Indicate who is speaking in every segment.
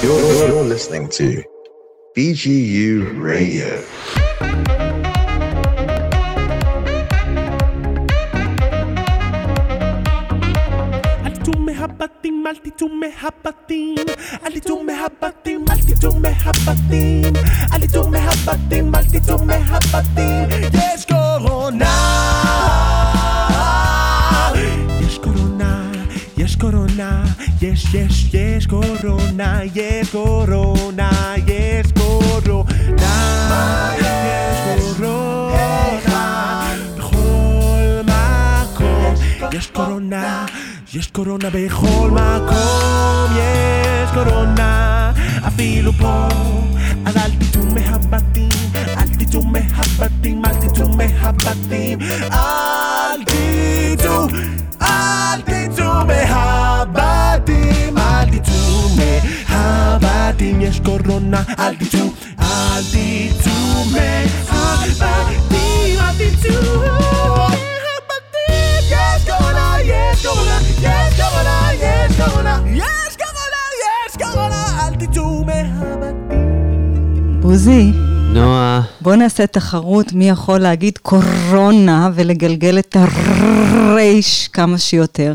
Speaker 1: You're, you're listening to BGU Radio.
Speaker 2: אל תצאו מהבתים, אל תצאו מהבתים, אל תצאו מהבתים, אל תצאו מהבתים, אל תצאו מהבתים, אל תצאו מהבתים, יש קורונה! יש קורונה, יש יש יש קורונה, יש קורונה, יש קורונה, יש קורונה, בכל מקום יש קורונה, יש קורונה בכל מקום, יש קורונה, אפילו פה, אז אל תצאו מהבתים, אל תצאו מהבתים, אל תצאו מהבתים, אל תצאו, אל תצאו מהבתים, מהבתים, יש קורונה, אל תצאו, אל תצאו מהבתים, אל תצאו מהבתים, יש קורונה, יש קורונה, יש קורונה, יש קורונה, יש קורונה, יש קורונה, אל תצאו מהבתים.
Speaker 3: בוזי,
Speaker 4: נועה,
Speaker 3: בוא נעשה תחרות מי יכול להגיד קורונה ולגלגל את הרייש כמה שיותר.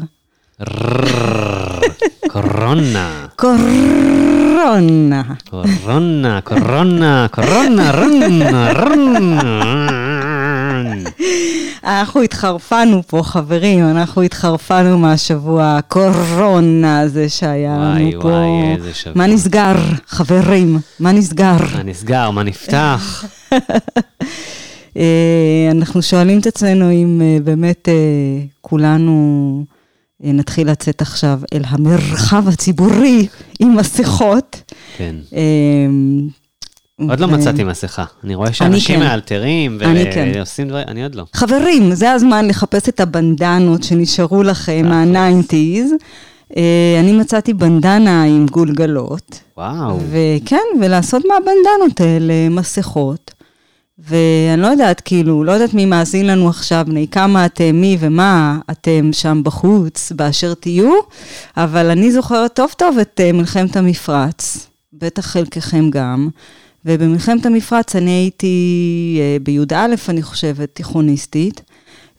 Speaker 4: קורונה,
Speaker 3: קורונה.
Speaker 4: קורונה, קורונה, קורונה, רונה, רונה.
Speaker 3: אנחנו התחרפנו פה, חברים, אנחנו התחרפנו מהשבוע הקורונה הזה שהיה
Speaker 4: וואי,
Speaker 3: לנו פה.
Speaker 4: וואי, איזה שבוע.
Speaker 3: מה נסגר, חברים? מה נסגר?
Speaker 4: מה נסגר, מה נפתח?
Speaker 3: אה, אנחנו שואלים את עצמנו אם אה, באמת אה, כולנו נתחיל לצאת עכשיו אל המרחב הציבורי עם מסכות.
Speaker 4: כן.
Speaker 3: אה,
Speaker 4: עוד לא מצאתי מסכה. אני רואה שאנשים
Speaker 3: כן.
Speaker 4: מאלתרים
Speaker 3: כן.
Speaker 4: ועושים דברים, אני עוד לא.
Speaker 3: חברים, זה הזמן לחפש את הבנדנות שנשארו לכם מה-90's. אה, אני מצאתי בנדנה עם גולגלות.
Speaker 4: וואו.
Speaker 3: וכן, ולעשות מהבנדנות האלה מסכות. ואני לא יודעת, כאילו, לא יודעת מי מאזין לנו עכשיו, בני כמה אתם, מי ומה אתם שם בחוץ, באשר תהיו, אבל אני זוכרת טוב טוב את uh, מלחמת המפרץ, בטח חלקכם גם. ובמלחמת המפרץ אני הייתי uh, בי"א, אני חושבת, תיכוניסטית.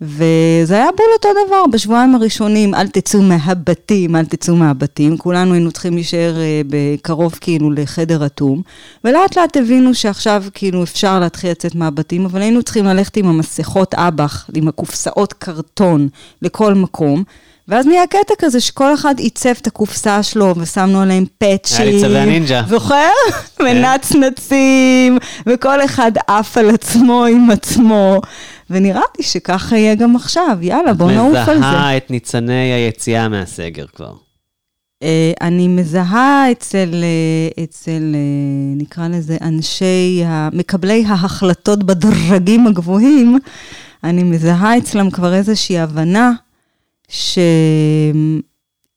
Speaker 3: וזה היה בול אותו דבר, בשבועיים הראשונים, אל תצאו מהבתים, אל תצאו מהבתים, כולנו היינו צריכים להישאר אה, בקרוב כאילו לחדר אטום, ולאט לאט הבינו שעכשיו כאילו אפשר להתחיל לצאת מהבתים, אבל היינו צריכים ללכת עם המסכות אב"ח, עם הקופסאות קרטון לכל מקום. ואז נהיה קטע כזה שכל אחד עיצב את הקופסה שלו ושמנו עליהם פאצ'ים.
Speaker 4: היה לי צווי הנינג'ה.
Speaker 3: זוכר? ונצנצים, וכל אחד עף על עצמו עם עצמו. ונראה לי שככה יהיה גם עכשיו, יאללה, בוא נעוף על זה.
Speaker 4: מזהה את ניצני היציאה מהסגר כבר.
Speaker 3: אה, אני מזהה אצל, אה, אצל, אה, נקרא לזה, אנשי, מקבלי ההחלטות בדרגים הגבוהים, אני מזהה אצלם כבר איזושהי הבנה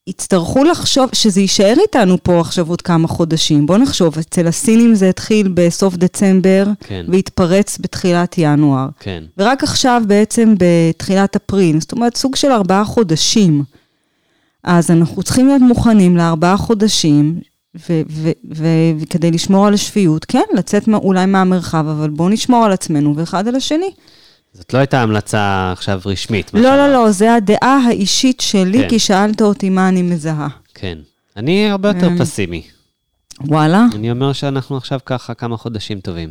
Speaker 3: שיצטרכו לחשוב, שזה יישאר איתנו פה עכשיו עוד כמה חודשים. בואו נחשוב, אצל הסינים זה התחיל בסוף דצמבר,
Speaker 4: כן.
Speaker 3: והתפרץ בתחילת ינואר.
Speaker 4: כן.
Speaker 3: ורק עכשיו בעצם בתחילת אפריל, זאת אומרת סוג של ארבעה חודשים. אז אנחנו צריכים להיות מוכנים לארבעה חודשים, וכדי לשמור על השפיות, כן, לצאת אולי מהמרחב, אבל בואו נשמור על עצמנו ואחד על השני.
Speaker 4: זאת לא הייתה המלצה עכשיו רשמית.
Speaker 3: לא. לא, לא, זה הדעה האישית שלי,
Speaker 4: כן.
Speaker 3: כי שאלת אותי מה אני מזהה.
Speaker 4: כן. אני הרבה יותר
Speaker 3: אמ,
Speaker 4: פסימי.
Speaker 3: וואלה,
Speaker 4: אני אומר שאנחנו עכשיו ככה כמה חודשים טובים.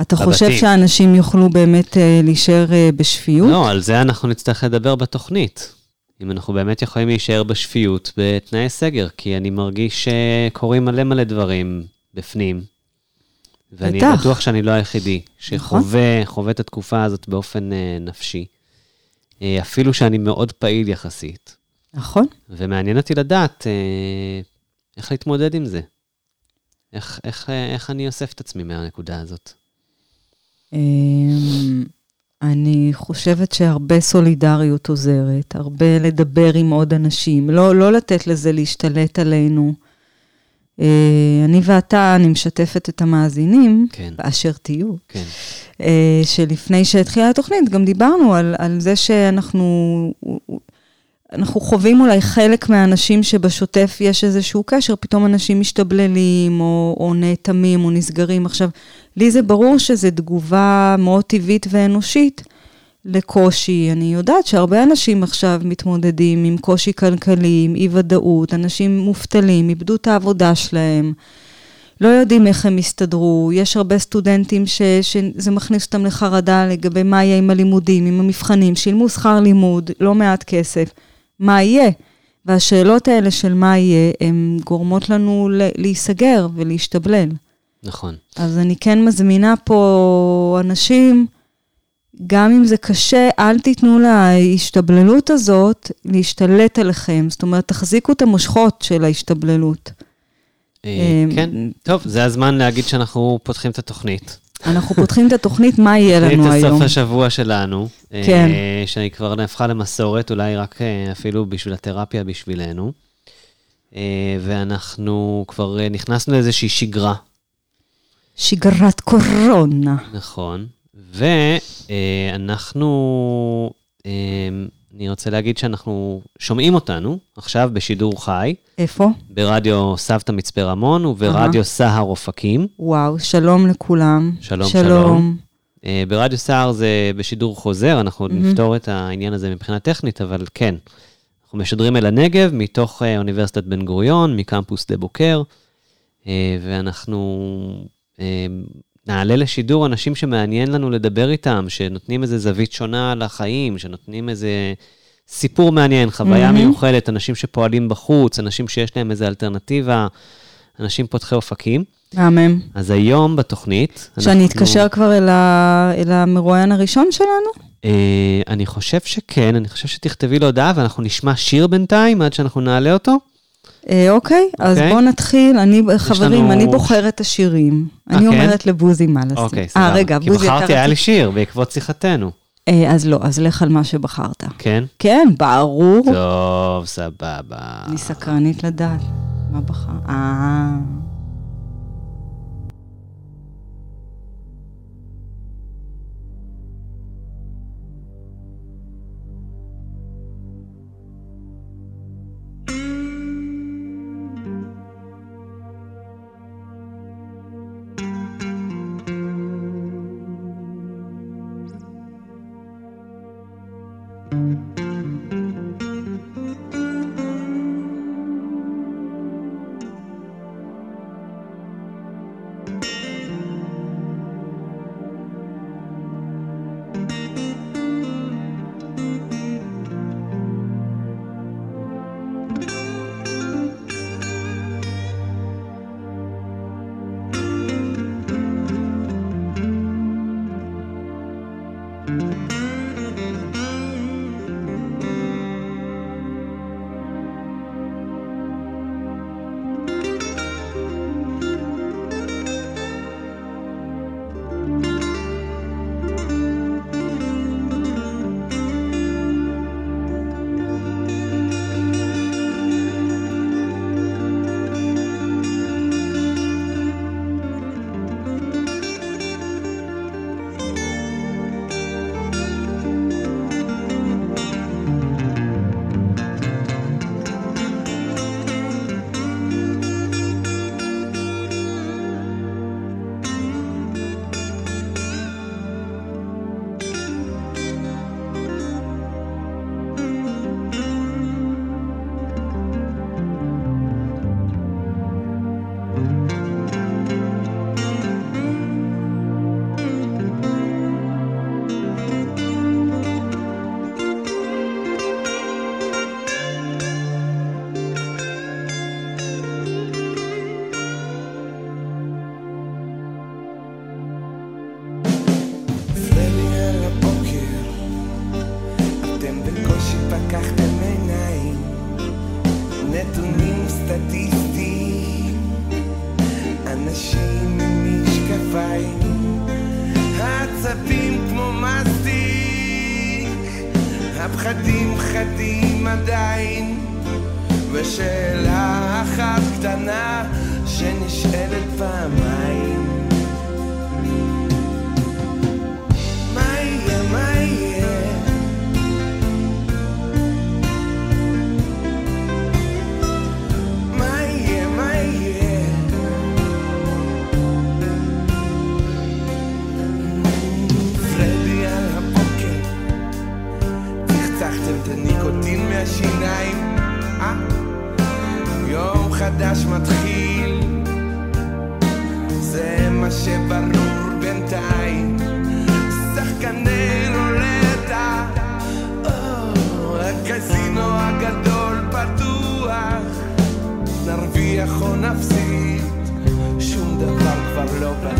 Speaker 3: אתה
Speaker 4: בבתים.
Speaker 3: חושב שאנשים יוכלו באמת אה, להישאר אה, בשפיות?
Speaker 4: לא, על זה אנחנו נצטרך לדבר בתוכנית. אם אנחנו באמת יכולים להישאר בשפיות בתנאי סגר, כי אני מרגיש שקורים מלא מלא דברים בפנים. ואני
Speaker 3: בטח.
Speaker 4: בטוח שאני לא היחידי
Speaker 3: נכון.
Speaker 4: שחווה חווה את התקופה הזאת באופן אה, נפשי. אה, אפילו שאני מאוד פעיל יחסית.
Speaker 3: נכון.
Speaker 4: ומעניין אותי לדעת אה, איך להתמודד עם זה. איך, איך, איך אני אוסף את עצמי מהנקודה הזאת.
Speaker 3: אמ, אני חושבת שהרבה סולידריות עוזרת, הרבה לדבר עם עוד אנשים, לא, לא לתת לזה להשתלט עלינו. אה, אני ואתה, אני משתפת את המאזינים,
Speaker 4: כן.
Speaker 3: באשר תהיו,
Speaker 4: כן.
Speaker 3: אה, שלפני שהתחילה התוכנית, גם דיברנו על, על זה שאנחנו... אנחנו חווים אולי חלק מהאנשים שבשוטף יש איזשהו קשר, פתאום אנשים משתבללים או, או נאטמים או נסגרים. עכשיו, לי זה ברור שזו תגובה מאוד טבעית ואנושית לקושי. אני יודעת שהרבה אנשים עכשיו מתמודדים עם קושי כלכלי, עם אי-ודאות, אנשים מובטלים, איבדו את העבודה שלהם. לא יודעים איך הם יסתדרו, יש הרבה סטודנטים ש, שזה מכניס אותם לחרדה לגבי מה יהיה עם הלימודים, עם המבחנים, שילמו שכר לימוד, לא מעט כסף, מה יהיה? והשאלות האלה של מה יהיה, הן גורמות לנו להיסגר ולהשתבלל.
Speaker 4: נכון.
Speaker 3: אז אני כן מזמינה פה אנשים, גם אם זה קשה, אל תיתנו להשתבללות הזאת להשתלט עליכם. זאת אומרת, תחזיקו את המושכות של ההשתבללות.
Speaker 4: אה,
Speaker 3: אמ,
Speaker 4: כן, טוב, זה הזמן להגיד שאנחנו פותחים את התוכנית.
Speaker 3: אנחנו פותחים את התוכנית, מה יהיה לנו
Speaker 4: תוכנית
Speaker 3: היום?
Speaker 4: הסוף השבוע שלנו.
Speaker 3: כן.
Speaker 4: אה, שהיא כבר הפכה למסורת, אולי רק אה, אפילו בשביל התרפיה בשבילנו. ואנחנו כבר נכנסנו לאיזושהי שגרה,
Speaker 3: שגרת קורונה.
Speaker 4: נכון. ואנחנו, אה, אני רוצה להגיד שאנחנו שומעים אותנו עכשיו בשידור חי,
Speaker 3: איפה?
Speaker 4: ברדיו סבתא מצפה רמון וברדיו סהר אופקים.
Speaker 3: וואו, שלום לכולם.
Speaker 4: שלום, שלום. אה, ברדיו סהר זה בשידור חוזר, אנחנו עוד נפתור את העניין הזה מבחינה טכנית, אבל כן, אנחנו משדרים אל הנגב מתוך אה, אוניברסיטת בן גוריון, מקמפוס שדה בוקר, אה, ואנחנו אה, נעלה לשידור אנשים שמעניין לנו לדבר איתם, שנותנים איזה זווית שונה על החיים, שנותנים איזה סיפור מעניין, חוויה
Speaker 3: מהמם.
Speaker 4: מיוחדת, אנשים שפועלים בחוץ, אנשים שיש להם איזה אלטרנטיבה, אנשים פותחי אופקים.
Speaker 3: מהמם.
Speaker 4: אז היום בתוכנית,
Speaker 3: שאני אתקשר כבר אל, ה... אל המרואיין הראשון שלנו?
Speaker 4: אה, אני חושב שכן, אני חושב שתכתבי לו הודעה ואנחנו נשמע שיר בינתיים עד שאנחנו נעלה אותו.
Speaker 3: אה, אוקיי, אז
Speaker 4: אוקיי.
Speaker 3: בואו נתחיל. אני, חברים,
Speaker 4: לנו-
Speaker 3: אני בוחרת את השירים.
Speaker 4: אה,
Speaker 3: אני
Speaker 4: כן?
Speaker 3: אומרת לבוזי מה לשים.
Speaker 4: אוקיי, סבבה.
Speaker 3: אה, רגע,
Speaker 4: כי
Speaker 3: בוזי, אתה
Speaker 4: בחרתי, היה לי. שיר בעקבות שיחתנו.
Speaker 3: אה, אז לא, אז לך על מה שבחרת.
Speaker 4: כן?
Speaker 3: כן, ברור.
Speaker 4: טוב, סבבה.
Speaker 3: אני סקרנית לדעת מה בחר. אה...
Speaker 5: נתונים סטטיסטיים, אנשים עם משקפיים, העצבים כמו מסטיק, הפחדים חדים עדיין, ושאלה אחת קטנה שנשאלת פעמיים השיניים, אה? יום חדש מתחיל, זה מה שברור בינתיים. שחקני רולטה, או, הקזינו הגדול פתוח, נרוויח או נפסיד, שום דבר כבר לא בטוח.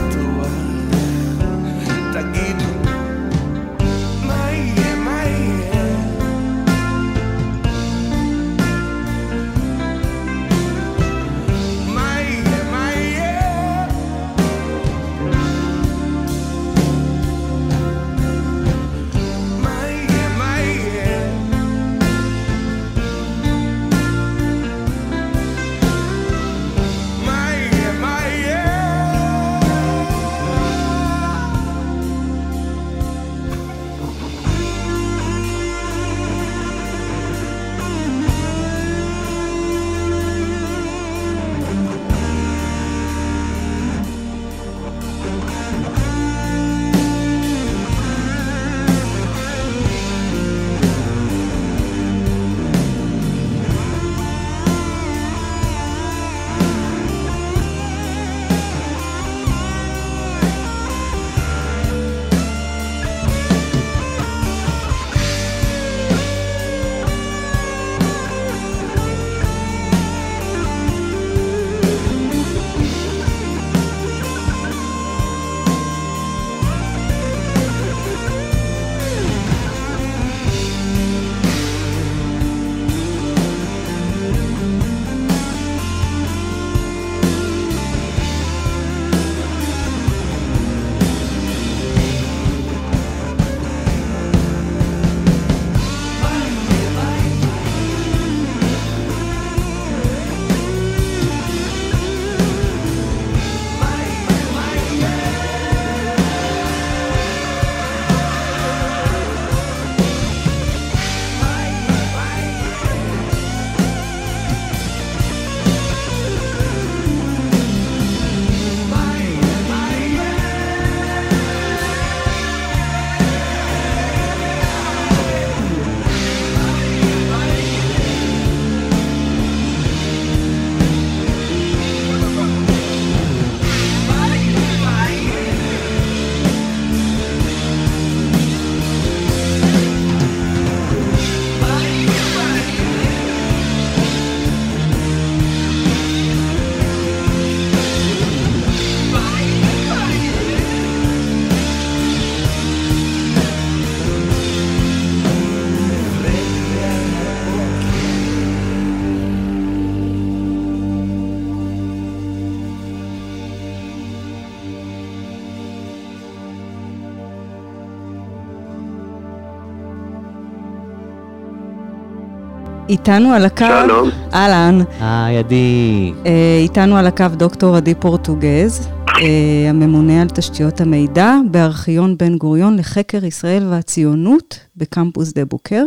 Speaker 3: איתנו על הקו,
Speaker 6: שלום.
Speaker 3: אהלן,
Speaker 4: היי, עדי.
Speaker 3: אה, איתנו על הקו דוקטור עדי פורטוגז, אה, הממונה על תשתיות המידע בארכיון בן גוריון לחקר ישראל והציונות בקמפוס דה בוקר.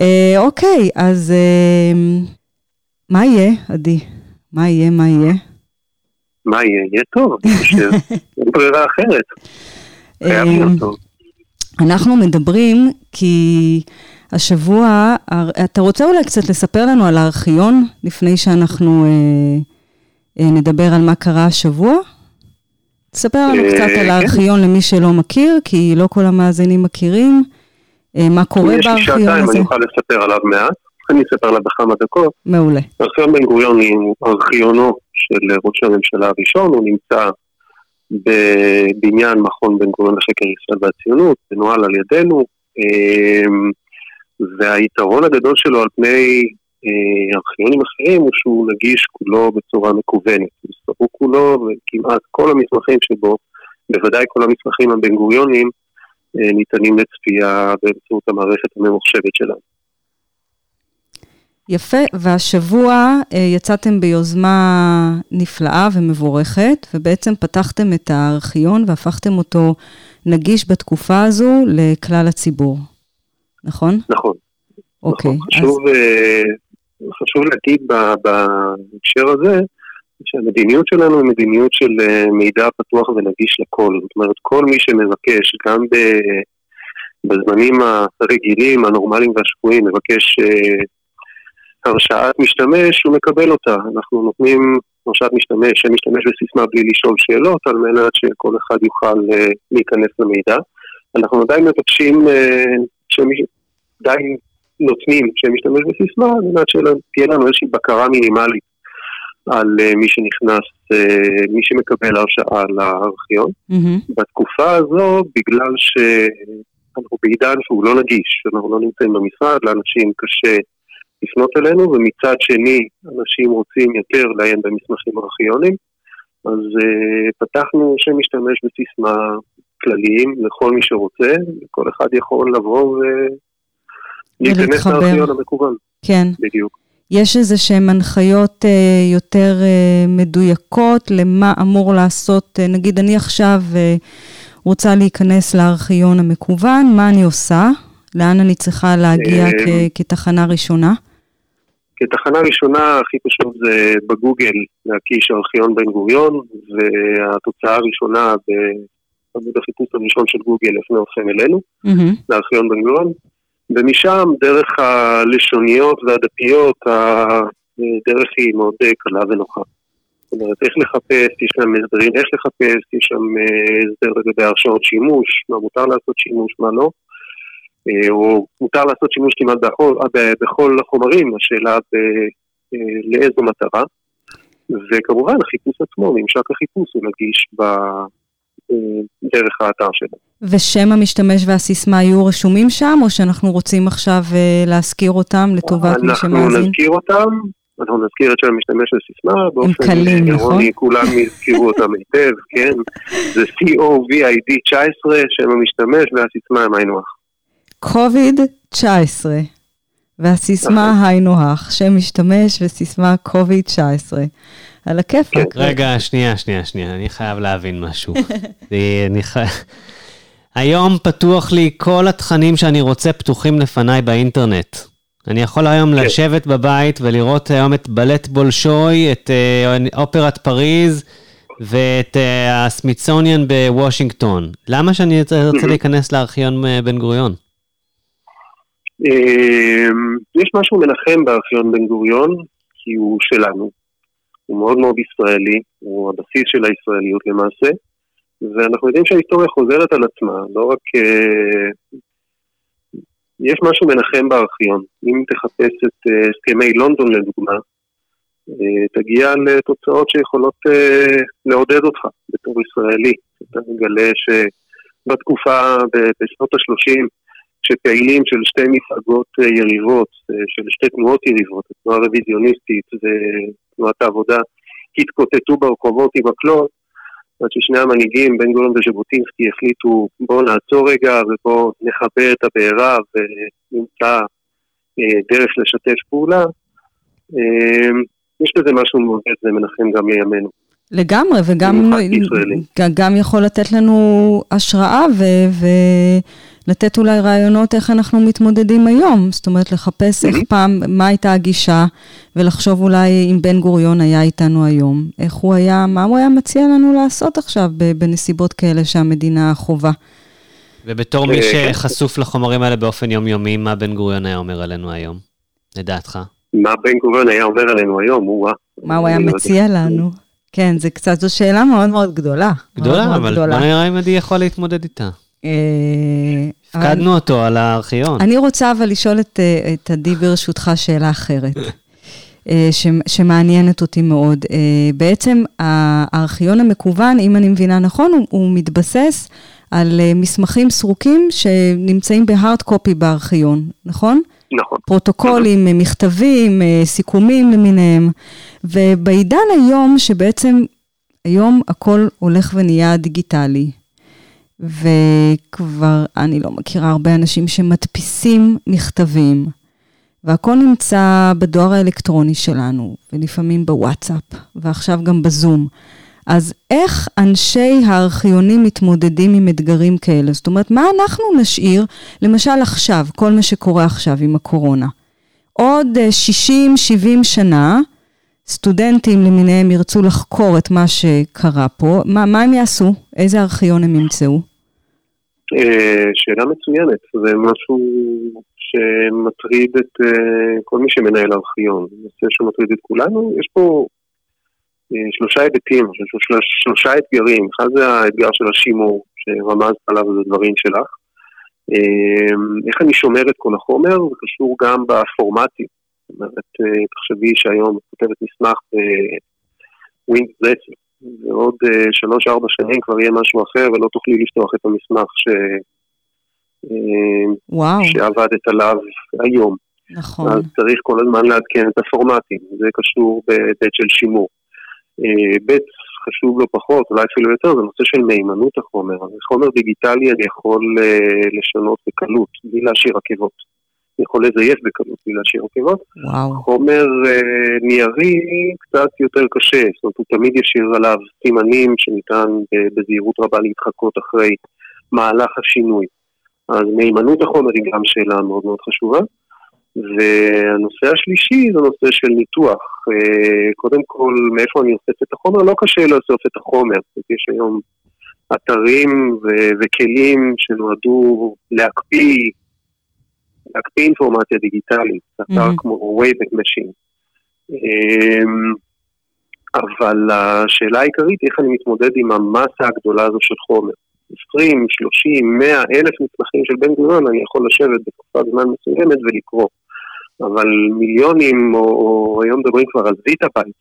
Speaker 3: אה, אוקיי, אז אה, מה יהיה, עדי? מה יהיה, מה יהיה?
Speaker 6: מה יהיה? יהיה טוב, אני חושב. אין ברירה אחרת. חייב להיות טוב.
Speaker 3: אנחנו מדברים כי השבוע, אתה רוצה אולי קצת לספר לנו על הארכיון, לפני שאנחנו אה, אה, נדבר על מה קרה השבוע? תספר לנו
Speaker 6: אה,
Speaker 3: קצת על
Speaker 6: כן.
Speaker 3: הארכיון למי שלא מכיר, כי לא כל המאזינים מכירים. אה, מה קורה
Speaker 6: יש לי
Speaker 3: בארכיון
Speaker 6: שעתיים,
Speaker 3: הזה?
Speaker 6: אני אוכל לספר עליו מעט. אני אספר עליו בכמה דקות.
Speaker 3: מעולה.
Speaker 6: ארכיון בן גוריון הוא ארכיונו של ראש הממשלה הראשון, הוא נמצא בבניין מכון בן גוריון לחקר ישראל והציונות, מנוהל על ידינו, אמ, והיתרון הגדול שלו על פני אה, ארכיונים אחרים הוא שהוא נגיש כולו בצורה מקוונת. הוא סרוק כולו וכמעט כל המסמכים שבו, בוודאי כל המסמכים הבן גוריונים, אה, ניתנים לצפייה באמצעות המערכת הממוחשבת שלנו.
Speaker 3: יפה, והשבוע אה, יצאתם ביוזמה נפלאה ומבורכת, ובעצם פתחתם את הארכיון והפכתם אותו נגיש בתקופה הזו לכלל הציבור, נכון?
Speaker 6: נכון.
Speaker 3: אוקיי,
Speaker 6: נכון.
Speaker 3: אז
Speaker 6: חשוב, אה, חשוב להגיד בהקשר הזה, שהמדיניות שלנו היא מדיניות של אה, מידע פתוח ונגיש לכל. זאת אומרת, כל מי שמבקש, גם ב- בזמנים הרגילים, הנורמליים והשפויים, מבקש אה, הרשאת משתמש, הוא מקבל אותה. אנחנו נותנים הרשאת משתמש שמשתמש בסיסמה בלי לשאול שאלות, על מנת שכל אחד יוכל אה, להיכנס למידע. אנחנו עדיין מבקשים, אה, שמש- עדיין נותנים שמשתמש בסיסמה, על מנת שתהיה לנו איזושהי בקרה מינימלית על אה, מי שנכנס, אה, מי שמקבל הרשאה לארכיון.
Speaker 3: מהמם.
Speaker 6: בתקופה הזו, בגלל שאנחנו בעידן שהוא לא נגיש, אנחנו לא נמצאים במשרד, לאנשים קשה לפנות אלינו, ומצד שני, אנשים רוצים יותר לעיין במסמכים ארכיוניים, אז uh, פתחנו שמשתמש בסיסמה כלליים לכל מי שרוצה, וכל אחד יכול לבוא ולהיכנס
Speaker 3: ולהתחבר.
Speaker 6: לארכיון המקוון,
Speaker 3: כן.
Speaker 6: בדיוק.
Speaker 3: יש איזה שהן הנחיות אה, יותר אה, מדויקות למה אמור לעשות, אה, נגיד אני עכשיו אה, רוצה להיכנס לארכיון המקוון, מה אני עושה? לאן אני צריכה להגיע
Speaker 6: אה,
Speaker 3: כ- כתחנה ראשונה?
Speaker 6: כתחנה ראשונה, הכי פשוט זה בגוגל להקיש ארכיון בן גוריון, והתוצאה הראשונה בעמוד החיפוש הראשון של גוגל יפנה אתכם אלינו,
Speaker 3: מהמם.
Speaker 6: לארכיון בן גוריון, ומשם דרך הלשוניות והדפיות, הדרך היא מאוד אה, קלה ונוחה. זאת אומרת, איך לחפש, יש שם הסדרים איך לחפש, יש שם אה, הסדר לגבי הרשאות שימוש, מה מותר לעשות שימוש, מה לא. אה, או מותר לעשות שימוש כמעט בכל, בכל החומרים, השאלה ב, לאיזו מטרה. וכמובן, החיפוש עצמו, ממשק החיפוש הוא נגיש דרך האתר שלנו.
Speaker 3: ושם המשתמש והסיסמה יהיו רשומים שם, או שאנחנו רוצים עכשיו אה, להזכיר אותם לטובת מי
Speaker 6: אנחנו
Speaker 3: שמאזין?
Speaker 6: נזכיר אותם, אנחנו נזכיר את שם המשתמש לסיסמה, באופן
Speaker 3: קלים, נכון?
Speaker 6: כולם יזכירו אותם היטב, כן? זה COVID 19, שם המשתמש והסיסמה הם היינו הך.
Speaker 3: קוביד 19, והסיסמה היינו הך, שם משתמש וסיסמה קוביד 19. על הכיפאק.
Speaker 4: רגע, שנייה, שנייה, שנייה, אני חייב להבין משהו. אני חי... היום פתוח לי כל התכנים שאני רוצה פתוחים לפניי באינטרנט. אני יכול היום
Speaker 6: כן.
Speaker 4: לשבת בבית ולראות היום את בלט בולשוי, את אה, אופרת פריז ואת אה, הסמיצוניאן בוושינגטון. למה שאני ארצה ארצה להיכנס לארכיון אה, בן גוריון?
Speaker 6: אמ, יש משהו מנחם בארכיון בן גוריון, כי הוא שלנו. הוא מאוד מאוד ישראלי, הוא הבסיס של הישראליות למעשה, ואנחנו יודעים שההיסטוריה חוזרת על עצמה, לא רק... אה, יש משהו מנחם בארכיון. אם תחפש את אה, הסכמי לונדון לדוגמה, אה, תגיע לתוצאות שיכולות לעודד אותך בתור ישראלי. אתה מגלה שבתקופה, בשנות ה-30, שפעילים של שתי מפלגות יריבות, של שתי תנועות יריבות, התנועה הרוויזיוניסטית ותנועת העבודה, התקוטטו ברחובות עם מקלות, עד ששני המנהיגים, בן גוריון וז'בוטינסקי, החליטו בואו נעצור רגע ובואו נחבר את הבעירה ונמצא אה, דרך לשתף פעולה. אה, יש בזה משהו מעודד, זה מנחם גם לימינו.
Speaker 3: לגמרי, וגם גם יכול לתת לנו השראה ו- ולתת אולי רעיונות איך אנחנו מתמודדים היום. זאת אומרת, לחפש איך פעם, מה הייתה הגישה, ולחשוב אולי אם בן גוריון היה איתנו היום, איך הוא היה, מה הוא היה מציע לנו לעשות עכשיו ב- בנסיבות כאלה שהמדינה חובה.
Speaker 4: ובתור מי
Speaker 6: אה.
Speaker 4: שחשוף לחומרים האלה באופן יומיומי, מה בן גוריון היה אומר עלינו היום, לדעתך?
Speaker 6: מה בן גוריון היה אומר עלינו היום, הוא
Speaker 3: מה הוא היה מציע לנו? כן, זה קצת, זו שאלה מאוד מאוד גדולה.
Speaker 4: גדולה,
Speaker 3: מאוד
Speaker 4: אבל
Speaker 3: גדולה.
Speaker 4: בוא נראה אם עדי יכול להתמודד איתה.
Speaker 3: אה, אבל-
Speaker 4: הפקדנו אותו על הארכיון.
Speaker 3: אני רוצה אבל לשאול את, אה, את עדי ברשותך שאלה אחרת, אה, ש, שמעניינת אותי מאוד. בעצם הארכיון המקוון, אם אני מבינה נכון, הוא, הוא מתבסס על מסמכים סרוקים שנמצאים בהארד קופי בארכיון, נכון?
Speaker 6: נכון.
Speaker 3: פרוטוקולים, מכתבים, סיכומים למיניהם. ובעידן היום, שבעצם היום הכל הולך ונהיה דיגיטלי, וכבר אני לא מכירה הרבה אנשים שמדפיסים מכתבים, והכל נמצא בדואר האלקטרוני שלנו, ולפעמים בוואטסאפ, ועכשיו גם בזום. אז איך אנשי הארכיונים מתמודדים עם אתגרים כאלה? זאת אומרת, מה אנחנו נשאיר, למשל עכשיו, כל מה שקורה עכשיו עם הקורונה? עוד 60-70 שנה, סטודנטים למיניהם ירצו לחקור את מה שקרה פה, מה, מה הם יעשו? איזה ארכיון הם ימצאו?
Speaker 6: אה, שאלה מצוינת, זה משהו שמטריד את אה, כל מי שמנהל ארכיון, נושא שמטריד את כולנו. יש פה אה, שלושה היבטים, שלושה, אתגרים. אחד זה האתגר של השימור, שרמזת עליו בדברים שלך. אה, איך אני שומר את כל החומר, זה קשור גם בפורמטים. זאת אומרת, אה, תחשבי שהיום את כותבת מסמך בווינד רצף, ועוד אה, שלוש-ארבע שנים כבר יהיה משהו אחר ולא תוכלי לפתוח את המסמך ש... אה,
Speaker 3: וואו,
Speaker 6: שעבדת עליו היום.
Speaker 3: נכון.
Speaker 6: אז צריך כל הזמן לעדכן את הפורמטים, זה קשור בהיבט של שימור. אה, היבט חשוב לא פחות, אולי אפילו יותר, זה נושא של מהימנות החומר. חומר דיגיטלי אני יכול אה, לשנות בקלות, בלי להשאיר עקבות. יכול לזייף בקלות עקבות.
Speaker 3: וואו.
Speaker 6: חומר אה, ניירי קצת יותר קשה, זאת אומרת הוא תמיד ישאיר עליו סימנים שניתן ב- בזהירות רבה להתחקות אחרי מהלך השינוי. אז מהימנות החומר היא גם שאלה מאוד מאוד חשובה. והנושא השלישי זה נושא של ניתוח. אה, קודם כל, מאיפה אני אוסף את החומר? לא קשה לאסוף את החומר. יש היום אתרים ו- וכלים שנועדו להקפיא, להקפיא אינפורמציה דיגיטלית. אתר
Speaker 3: Mhm.
Speaker 6: כמו Wayback Machine. אמ, אבל השאלה העיקרית, איך אני מתמודד עם המסה הגדולה הזו של חומר. 20, 30, 100, אלף מסמכים של בן גוריון, אני יכול לשבת בתקופת זמן מסוימת ולקרוא. אבל מיליונים, או, או היום מדברים כבר על zettabyte,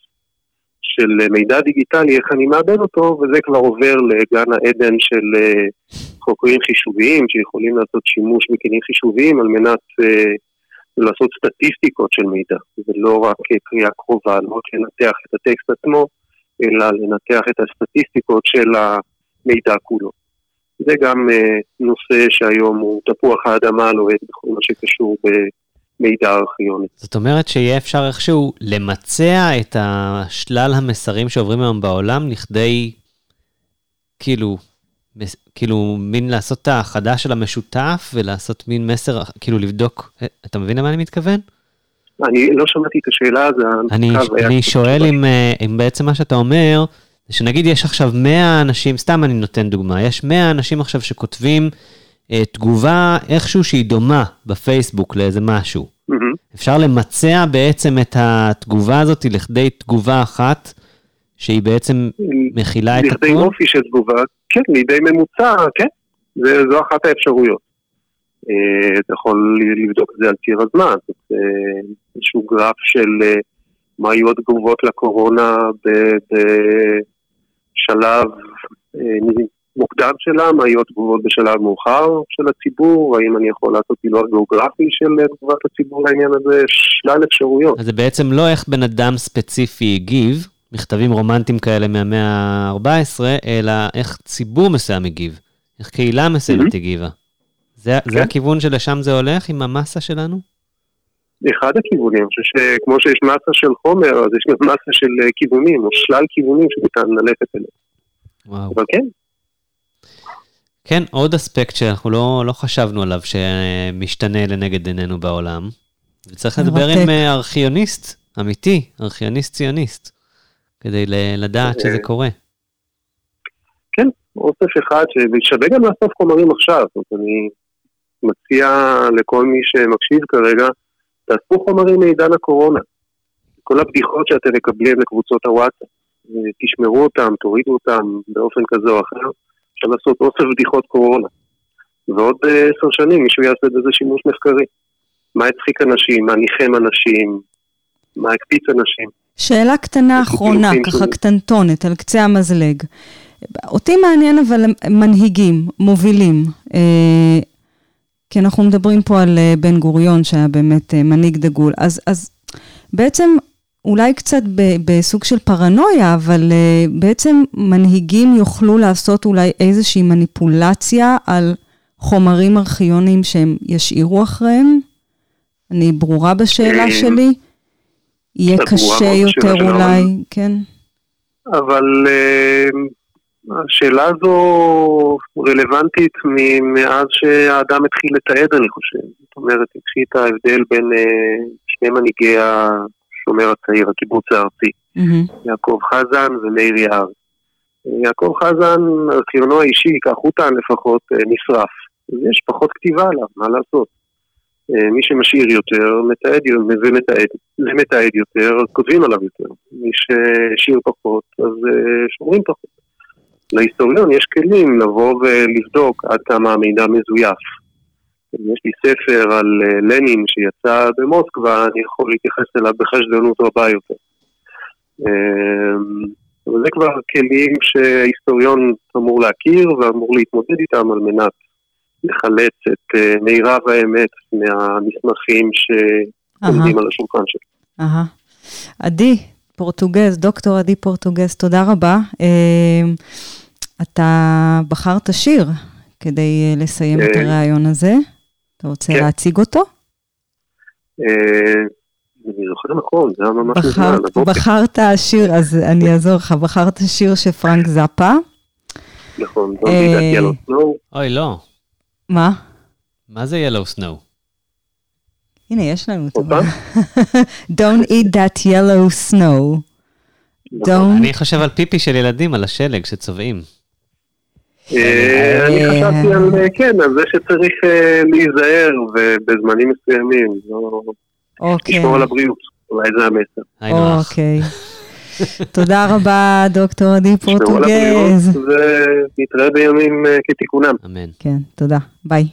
Speaker 6: של מידע דיגיטלי, איך אני מאבד אותו, וזה כבר עובר לגן העדן של אה, חוקרים חישוביים, שיכולים לעשות שימוש בכלים חישוביים על מנת אה, לעשות סטטיסטיקות של מידע. זה לא רק אה, קריאה קרובה, לא רק לנתח את הטקסט עצמו, אלא לנתח את הסטטיסטיקות של המידע כולו. זה גם אה, נושא שהיום הוא תפוח האדמה הלוהט בכל מה שקשור במידע ארכיוני.
Speaker 4: זאת אומרת שיהיה אפשר איכשהו למצע את השלל המסרים שעוברים היום בעולם לכדי, כאילו, מס- כאילו, מין לעשות את האחדה של המשותף ולעשות מין מסר, כאילו לבדוק, אה, אתה מבין למה אני מתכוון?
Speaker 6: אני לא שמעתי את השאלה, אז
Speaker 4: אני, אני שואל. אם, אה, אם בעצם מה שאתה אומר, שנגיד יש עכשיו 100 אנשים, סתם אני נותן דוגמה, יש 100 אנשים עכשיו שכותבים תגובה איכשהו שהיא דומה בפייסבוק לאיזה משהו.
Speaker 6: מהמם.
Speaker 4: אפשר למצע בעצם את התגובה הזאת לכדי תגובה אחת, שהיא בעצם מכילה את
Speaker 6: לכדי
Speaker 4: הכל?
Speaker 6: אופי של תגובה, כן, לידי ממוצע, כן, זה, זו אחת האפשרויות. אה, אתה יכול לבדוק את זה על ציר הזמן, זה איזשהו גרף של אה, מה היו התגובות לקורונה בשלב אה, מוקדם שלה, מה היו התגובות בשלב מאוחר של הציבור, האם אני יכול לעשות פילוח גיאוגרפי של אה, תגובת הציבור לעניין הזה, שלל אפשרויות.
Speaker 4: אז זה בעצם לא איך בן אדם ספציפי הגיב, מכתבים רומנטיים כאלה מהמאה ה-14, אלא איך ציבור מסוים הגיב, איך קהילה מסוימת
Speaker 6: Mhm.
Speaker 4: הגיבה. זה, זה
Speaker 6: כן.
Speaker 4: הכיוון שלשם זה הולך עם המסה שלנו?
Speaker 6: אחד הכיוונים, אני חושב שכמו שיש מסה של חומר, אז יש גם מסה של אה, כיוונים, או שלל כיוונים שניתן ללכת אליהם.
Speaker 4: וואו.
Speaker 6: אבל כן,
Speaker 4: כן, עוד אספקט שאנחנו לא, לא חשבנו עליו שמשתנה לנגד עינינו בעולם. וצריך לדבר. עם אה, ארכיוניסט אמיתי, ארכיוניסט ציוניסט, כדי לדעת שזה
Speaker 6: אה,
Speaker 4: קורה.
Speaker 6: כן, אוסף אחד, ש- ושווה גם לאסוף חומרים עכשיו. זאת אומרת, אני מציע לכל מי שמקשיב כרגע, תאספו חומרים מעידן הקורונה. כל הבדיחות שאתם מקבלים לקבוצות הוואטסאפ, אה, תשמרו אותם, תורידו אותם באופן כזה או אחר. אפשר לעשות אוסף בדיחות קורונה. ועוד אה, עשר שנים מישהו יעשה בזה שימוש מחקרי. מה הצחיק אנשים, מה ניחם אנשים, מה הקפיץ אנשים.
Speaker 3: שאלה קטנה אחרונה, ככה. קטנטונת, על קצה המזלג. אותי מעניין אבל מנהיגים, מובילים. אה, כי אנחנו מדברים פה על אה, בן גוריון, שהיה באמת אה, מנהיג דגול. אז, אז בעצם, אולי קצת ב- בסוג של פרנויה, אבל אה, בעצם מנהיגים יוכלו לעשות אולי איזושהי מניפולציה על חומרים ארכיוניים שהם ישאירו אחריהם? אני ברורה בשאלה
Speaker 6: אה,
Speaker 3: שלי? יהיה קשה יותר אולי, כן?
Speaker 6: אבל אה, השאלה הזו רלוונטית מאז שהאדם התחיל לתעד, אני חושב. זאת אומרת, התחיל את ההבדל בין אה, שני מנהיגי השומר הצעיר, הקיבוץ הארצי,
Speaker 3: מהמם.
Speaker 6: יעקב חזן ומאיר יער. יעקב חזן, ארכיונו האישי, כך הוא טען לפחות, אה, נשרף. אז יש פחות כתיבה עליו, מה לעשות? אה, מי שמשאיר יותר, מתעד ומתעד, ומתעד יותר, אז כותבים עליו יותר. מי שהשאיר פחות, אז אה, שומרים פחות. להיסטוריון יש כלים לבוא ולבדוק עד כמה המידע מזויף. אם יש לי ספר על אה, לנין שיצא במוסקבה, אני יכול להתייחס אליו בחשדנות רבה יותר. אמ, אבל זה כבר כלים שהיסטוריון אמור להכיר ואמור להתמודד איתם על מנת לחלץ את אה, מירב האמת מהמסמכים שעומדים על השולחן שלו.
Speaker 3: אהה. עדי, פורטוגז, דוקטור עדי פורטוגז, תודה רבה. אה, אתה בחרת שיר כדי אה, לסיים את
Speaker 6: אה,
Speaker 3: הריאיון הזה. אתה רוצה
Speaker 6: כן.
Speaker 3: להציג אותו?
Speaker 6: אה, אני זוכר נכון, זה היה ממש מזמן,
Speaker 3: בחרת, שיר, אז אני אעזור לך, בחרת שיר של פרנק זאפה.
Speaker 6: נכון, Don't
Speaker 3: אה,
Speaker 6: be that yellow snow.
Speaker 4: אוי, לא.
Speaker 3: מה?
Speaker 4: מה זה ילו סנואו?
Speaker 3: הנה, יש לנו אותו. Don't eat that yellow snow. Don't...
Speaker 4: אני חושב על פיפי של ילדים, על השלג שצובעים.
Speaker 6: אה, אני
Speaker 3: אה.
Speaker 6: חשבתי על, אה, כן, על זה שצריך להיזהר ובזמנים מסוימים, לא-
Speaker 3: אוקיי.
Speaker 6: לשמור על הבריאות, אולי זה המסר.
Speaker 3: אוקיי. תודה רבה, דוקטור עדי
Speaker 6: תשמרו על הבריאות
Speaker 3: פורטוגז.
Speaker 6: ונתראה בימים כתיקונם.
Speaker 4: אמן.
Speaker 3: כן, תודה. ביי.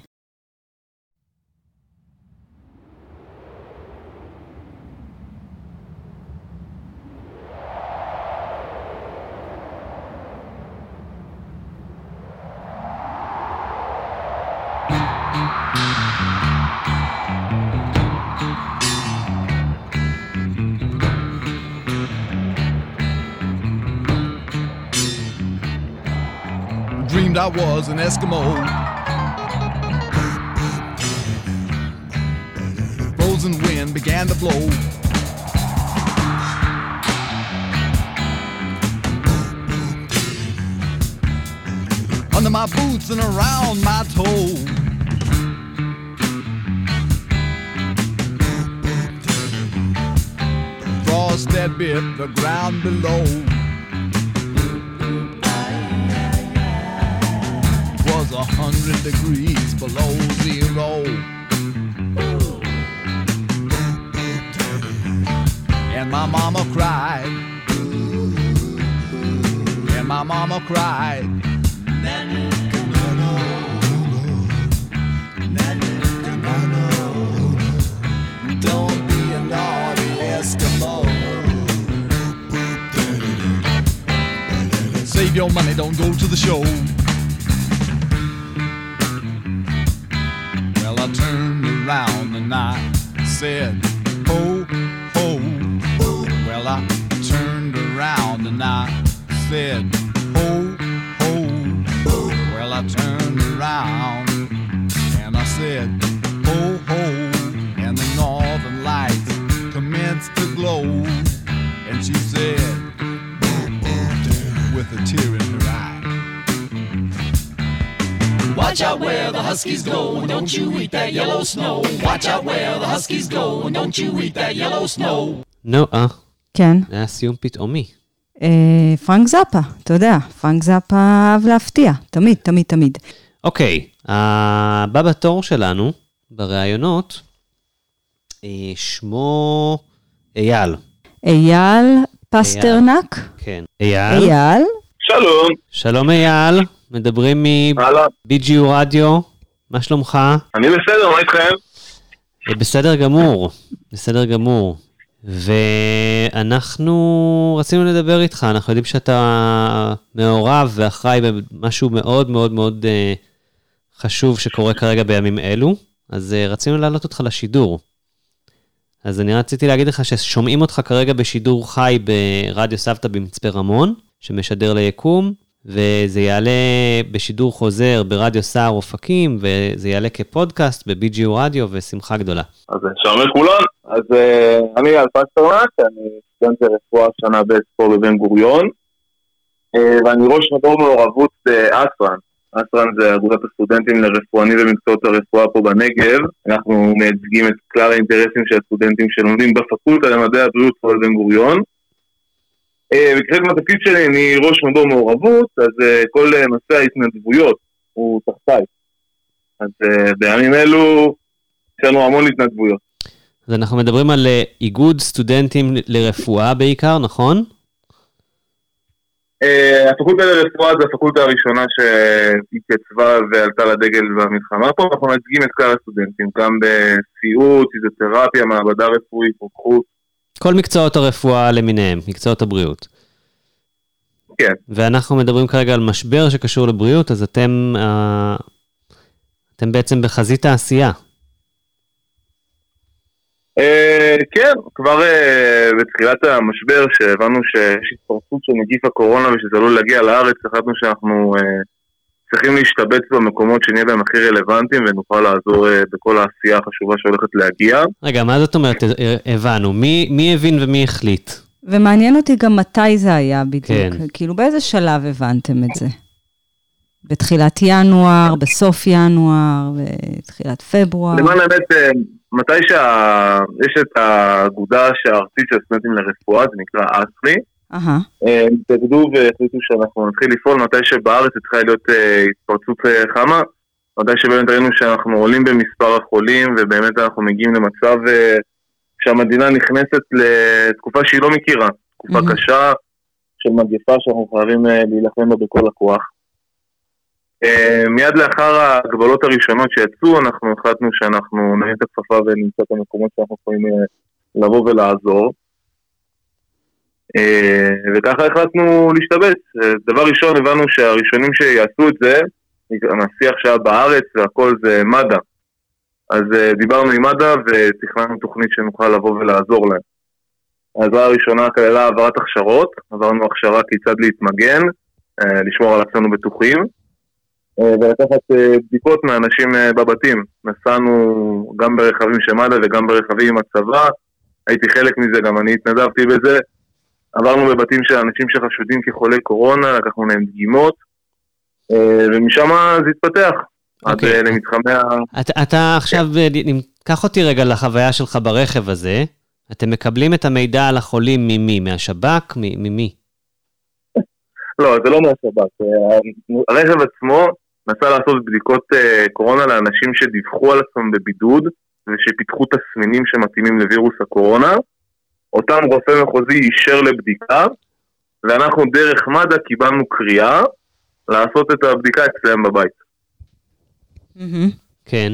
Speaker 7: I was an Eskimo. Frozen wind began to blow. Under my boots and around my toe. Frost that bit the ground below. A hundred degrees below zero. And my mama cried. And my mama cried. Don't be a naughty Eskimo. Save your money, don't go to the show. I turned around and I said, ho, ho. Well, I turned around and I said, ho, ho. Well, I turned around and I said, ho, ho. And the northern lights commenced to glow. And she said, with a tear in her. Watch out where the huskies go, and don't you eat that yellow snow. Watch out where the huskies go, and don't you eat that yellow snow.
Speaker 4: נו, אה,
Speaker 3: כן.
Speaker 4: זה היה סיום פתאומי.
Speaker 3: אה, פרנק זאפה, אתה יודע, פרנק זאפה אהב להפתיע, תמיד, תמיד, תמיד.
Speaker 4: אוקיי, הבא בתור שלנו בראיונות, אה, שמו אייל.
Speaker 3: אייל פסטרנק?
Speaker 4: כן. אייל?
Speaker 3: אייל?
Speaker 6: שלום,
Speaker 4: שלום אייל, מדברים מ-BGU רדיו, מה שלומך?
Speaker 6: אני בסדר, מה איתכם?
Speaker 4: בסדר גמור, בסדר גמור. ואנחנו רצינו לדבר איתך, אנחנו יודעים שאתה מעורב ואחראי במשהו מאוד מאוד מאוד אה, חשוב שקורה כרגע בימים אלו, אז אה, רצינו להעלות אותך לשידור. אז אני רציתי להגיד לך ששומעים אותך כרגע בשידור חי ברדיו סבתא במצפה רמון, שמשדר ליקום, וזה יעלה בשידור חוזר ברדיו סער אופקים, וזה יעלה כפודקאסט ב-BGU רדיו, ושמחה גדולה.
Speaker 8: אז שלום לכולם, אז אה, אני אייל פסטרנק, אני סטודנט לרפואה שנה ב' פה בבן גוריון, אה, ואני ראש מדור מעורבות באסרן. אסרן זה אגודת הסטודנטים לרפואנים ומקצועות הרפואה פה בנגב. אנחנו מייצגים את כלל האינטרסים של הסטודנטים שלומדים בפקולטה למדעי הבריאות פה בבן גוריון. אה, וכחלק מהתפקיד שלי אני ראש מדור מעורבות, אז אה, כל אה, נושא ההתנדבויות הוא תחתיי. אז בימים אלו יש לנו המון התנדבויות.
Speaker 4: אז אנחנו מדברים על איגוד סטודנטים לרפואה בעיקר, נכון?
Speaker 8: הפקולטה לרפואה זה הפקולטה הראשונה שהתייצבה ועלתה לדגל במלחמה פה, אנחנו מייצגים את כלל הסטודנטים, גם בסיעוד, פיזיותרפיה, מעבדה רפואית, רוקחות,
Speaker 4: כל מקצועות הרפואה למיניהם, מקצועות הבריאות.
Speaker 8: כן.
Speaker 4: ואנחנו מדברים כרגע על משבר שקשור לבריאות, אז אתם, אה, אתם בעצם בחזית העשייה.
Speaker 8: אה, כן, כבר אה, בתחילת המשבר, שהבנו שיש התפרצות של נגיף הקורונה ושזה עלול להגיע לארץ, החלטנו שאנחנו אה, צריכים להשתבץ במקומות שנהיה בהם הכי רלוונטיים ונוכל לעזור אה, בכל העשייה החשובה שהולכת להגיע.
Speaker 4: רגע, מה זאת אומרת, אה, הבנו, מי, מי הבין ומי החליט?
Speaker 3: ומעניין אותי גם מתי זה היה בדיוק.
Speaker 4: כן.
Speaker 3: כאילו, באיזה שלב הבנתם את זה? בתחילת ינואר, בסוף ינואר, בתחילת פברואר?
Speaker 8: למען האמת, אה, מתי שיש את האגודה הארצית של הסטודנטים לרפואה, זה נקרא אסלי, הם התאגדו והחליטו שאנחנו נתחיל לפעול מתי שבארץ התחילה להיות אה, התפרצות אה, חמה, מתי שבאמת ראינו שאנחנו עולים במספר החולים ובאמת אנחנו מגיעים למצב אה, שהמדינה נכנסת לתקופה שהיא לא מכירה, תקופה. קשה של מגפה שאנחנו חייבים אה, להילחם בה בכל הכוח. אה, מיד לאחר ההגבלות הראשונות שיצאו, אנחנו החלטנו שאנחנו נרים את הכפפה ונמצא את המקומות שאנחנו יכולים אה, לבוא ולעזור. אה, וככה החלטנו להשתבץ. אה, דבר ראשון, הבנו שהראשונים שיעשו את זה, השיח שהיה בארץ והכל זה מד"א. אז אה, דיברנו עם מד"א ותכננו תוכנית שנוכל לבוא ולעזור להם. העזרה הראשונה כללה העברת הכשרות, עברנו הכשרה כיצד להתמגן, לשמור על עצמנו בטוחים, ולקחת בדיקות מאנשים בבתים. נסענו גם ברכבים של מד"א וגם ברכבים עם הצבא, הייתי חלק מזה, גם אני התנדבתי בזה. עברנו בבתים של אנשים שחשודים כחולי קורונה, לקחנו להם דגימות, אה, ומשם זה התפתח. עד
Speaker 4: אוקיי.
Speaker 8: אה, למתחמי ה...
Speaker 4: אתה, אתה עכשיו, אה, קח אותי רגע לחוויה שלך ברכב הזה. אתם מקבלים את המידע על החולים ממי? מהשב"כ? ממי?
Speaker 8: לא, זה לא מהשב"כ. הרכב עצמו נסע לעשות בדיקות קורונה לאנשים שדיווחו על עצמם בבידוד ושפיתחו תסמינים שמתאימים לווירוס הקורונה. אותם רופא מחוזי אישר לבדיקה, ואנחנו דרך מד"א קיבלנו קריאה לעשות את הבדיקה אצלם בבית.
Speaker 4: כן.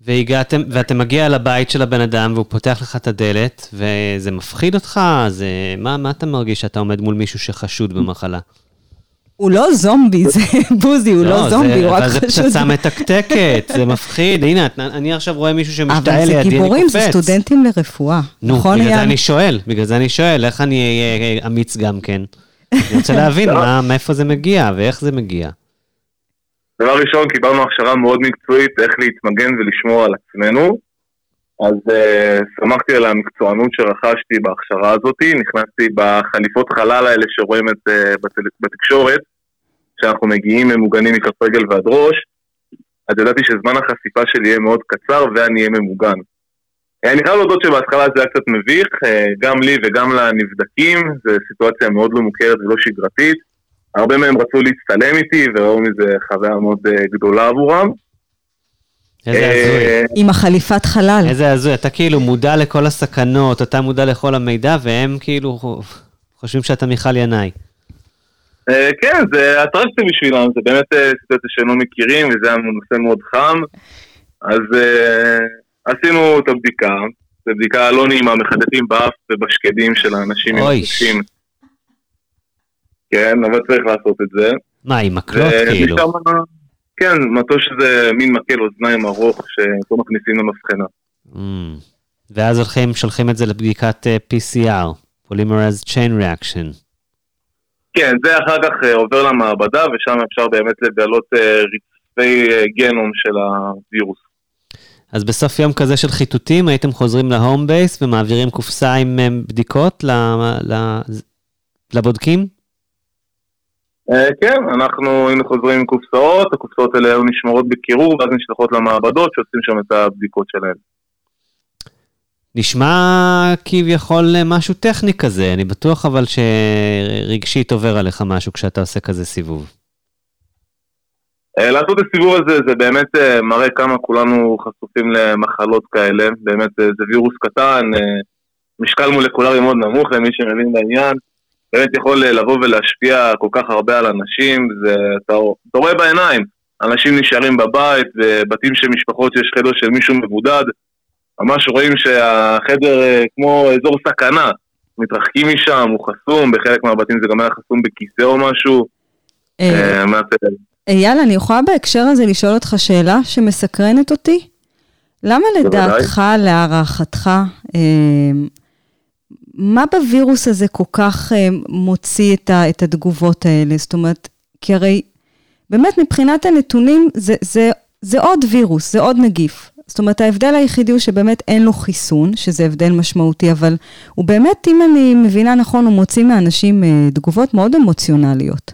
Speaker 4: והגעתם, ואתה מגיע לבית של הבן אדם והוא פותח לך את הדלת, וזה מפחיד אותך? זה... מה, מה אתה מרגיש שאתה עומד מול מישהו שחשוד במחלה?
Speaker 3: הוא לא זומבי, זה בוזי, הוא לא
Speaker 4: זה-
Speaker 3: זומבי, הוא רק
Speaker 4: אבל זה
Speaker 3: חשוד.
Speaker 4: פצצה מתקתקת, זה מפחיד. הנה, אני עכשיו רואה מישהו שמשתעל
Speaker 3: אבל
Speaker 4: לידי,
Speaker 3: זה
Speaker 4: אני
Speaker 3: גיבורים, זה
Speaker 4: קופץ.
Speaker 3: סטודנטים לרפואה.
Speaker 4: נו,
Speaker 3: נכון,
Speaker 4: בגלל זה? אני שואל, בגלל זה אני שואל, איך אני אהיה אה, אמיץ גם כן? אני רוצה להבין מה- מאיפה זה מגיע ואיך זה מגיע.
Speaker 8: דבר ראשון, קיבלנו הכשרה מאוד מקצועית איך להתמגן ולשמור על עצמנו. אז uh, שמחתי על המקצוענות שרכשתי בהכשרה הזאת, נכנסתי בחליפות חלל האלה שרואים את, uh, בטל... בתקשורת, שאנחנו מגיעים ממוגנים מכף רגל ועד ראש, אז ידעתי שזמן החשיפה שלי יהיה מאוד קצר ואני אהיה ממוגן. אה, אני חייב להודות שבהתחלה זה היה קצת מביך, אה, גם לי וגם לנבדקים, זו סיטואציה מאוד לא מוכרת ולא שגרתית. הרבה מהם רצו להצטלם איתי וראו מזה חוויה מאוד אה, גדולה עבורם.
Speaker 4: איזה הזוי.
Speaker 3: עם החליפת חלל.
Speaker 4: איזה הזוי, אתה כאילו מודע לכל הסכנות, אתה מודע לכל המידע, והם כאילו חושבים שאתה מיכל ינאי.
Speaker 8: אה, כן, זה אטרקציה בשבילם, זה באמת אה, סיטואציה שהם לא מכירים וזה היה נושא מאוד חם. אז אה, עשינו את הבדיקה, זו בדיקה לא נעימה, מחטטים באף ובשקדים של האנשים עם
Speaker 4: אוי.
Speaker 8: הקשים. כן, אבל צריך לעשות את זה.
Speaker 4: מה, עם מקלות כאילו?
Speaker 8: כן, מטוש זה מין מקל אוזניים ארוך שפה מכניסים למבחנה.
Speaker 4: Mm. ואז הולכים, שולחים את זה לבדיקת PCR, Polymerase Chain Reaction.
Speaker 8: כן, זה אחר כך אה, עובר למעבדה ושם אפשר באמת לגלות אה, רצפי אה, גנום של הווירוס.
Speaker 4: אז בסוף יום כזה של חיטוטים, הייתם חוזרים להום בייס ומעבירים קופסה עם בדיקות לבודקים?
Speaker 8: כן, אנחנו היינו חוזרים עם קופסאות, הקופסאות האלה היו נשמרות בקירור ואז נשלחות למעבדות שעושים שם את הבדיקות שלהם.
Speaker 4: נשמע כביכול משהו טכני כזה, אני בטוח אבל שרגשית עובר עליך משהו כשאתה עושה כזה סיבוב.
Speaker 8: אה, לעשות את הסיבוב הזה זה באמת אה, מראה כמה כולנו חשופים למחלות כאלה, באמת אה, זה וירוס קטן, משקל מולקולרי מאוד נמוך למי שמבין בעניין, באמת יכול לבוא ולהשפיע כל כך הרבה על אנשים, זה, אתה, אתה רואה בעיניים, אנשים נשארים בבית, בבתים של משפחות שיש חדר של מישהו מבודד, ממש רואים שהחדר אה, כמו אזור סכנה, מתרחקים משם, הוא חסום, בחלק מהבתים זה גם היה חסום בכיסא או משהו.
Speaker 3: אה,
Speaker 8: אה, אה,
Speaker 3: אייל, אני יכולה בהקשר הזה לשאול אותך שאלה שמסקרנת אותי? למה. לדעתך, להערכתך, מה בווירוס הזה כל כך מוציא את התגובות האלה? זאת אומרת, כי הרי באמת מבחינת הנתונים זה, זה, זה עוד וירוס, זה עוד נגיף. זאת אומרת, ההבדל היחידי הוא שבאמת אין לו חיסון, שזה הבדל משמעותי, אבל הוא באמת, אם אני מבינה נכון, הוא מוציא מאנשים אה, תגובות מאוד אמוציונליות.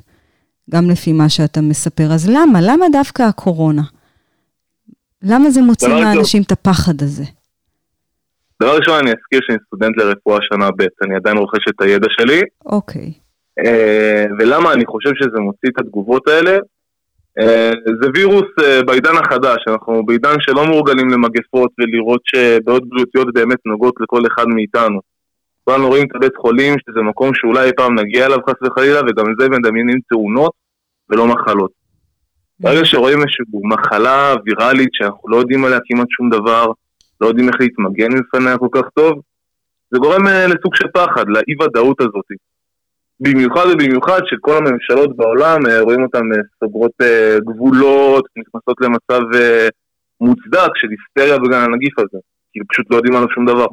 Speaker 3: גם לפי מה שאתה מספר. אז למה? למה דווקא הקורונה? למה זה מוציא מהאנשים את הפחד הזה?
Speaker 8: דבר ראשון אני אזכיר שאני סטודנט לרפואה שנה ב', אני עדיין רוכש את הידע שלי,
Speaker 3: אוקיי.
Speaker 8: אה, ולמה אני חושב שזה מוציא את התגובות האלה? אה, זה וירוס אה, בעידן החדש, אנחנו בעידן שלא מאורגנים למגפות ולראות שבעיות בריאותיות באמת נוגעות לכל אחד מאיתנו. כולנו רואים את הבית חולים, שזה מקום שאולי פעם נגיע אליו חס וחלילה, וגם זה מדמיינים תאונות ולא מחלות. ברגע שרואים איזושהי מחלה ויראלית שאנחנו לא יודעים עליה כמעט שום דבר, לא יודעים איך להתמגן מפניה כל כך טוב, זה גורם אה, לסוג של פחד, לאי ודאות הזאת. במיוחד ובמיוחד שכל הממשלות בעולם אה, רואים אותן אה, סוגרות אה, גבולות, נכנסות למצב מוצדק של היסטריה בגלל הנגיף הזה, כי פשוט לא יודעים עליו שום דבר.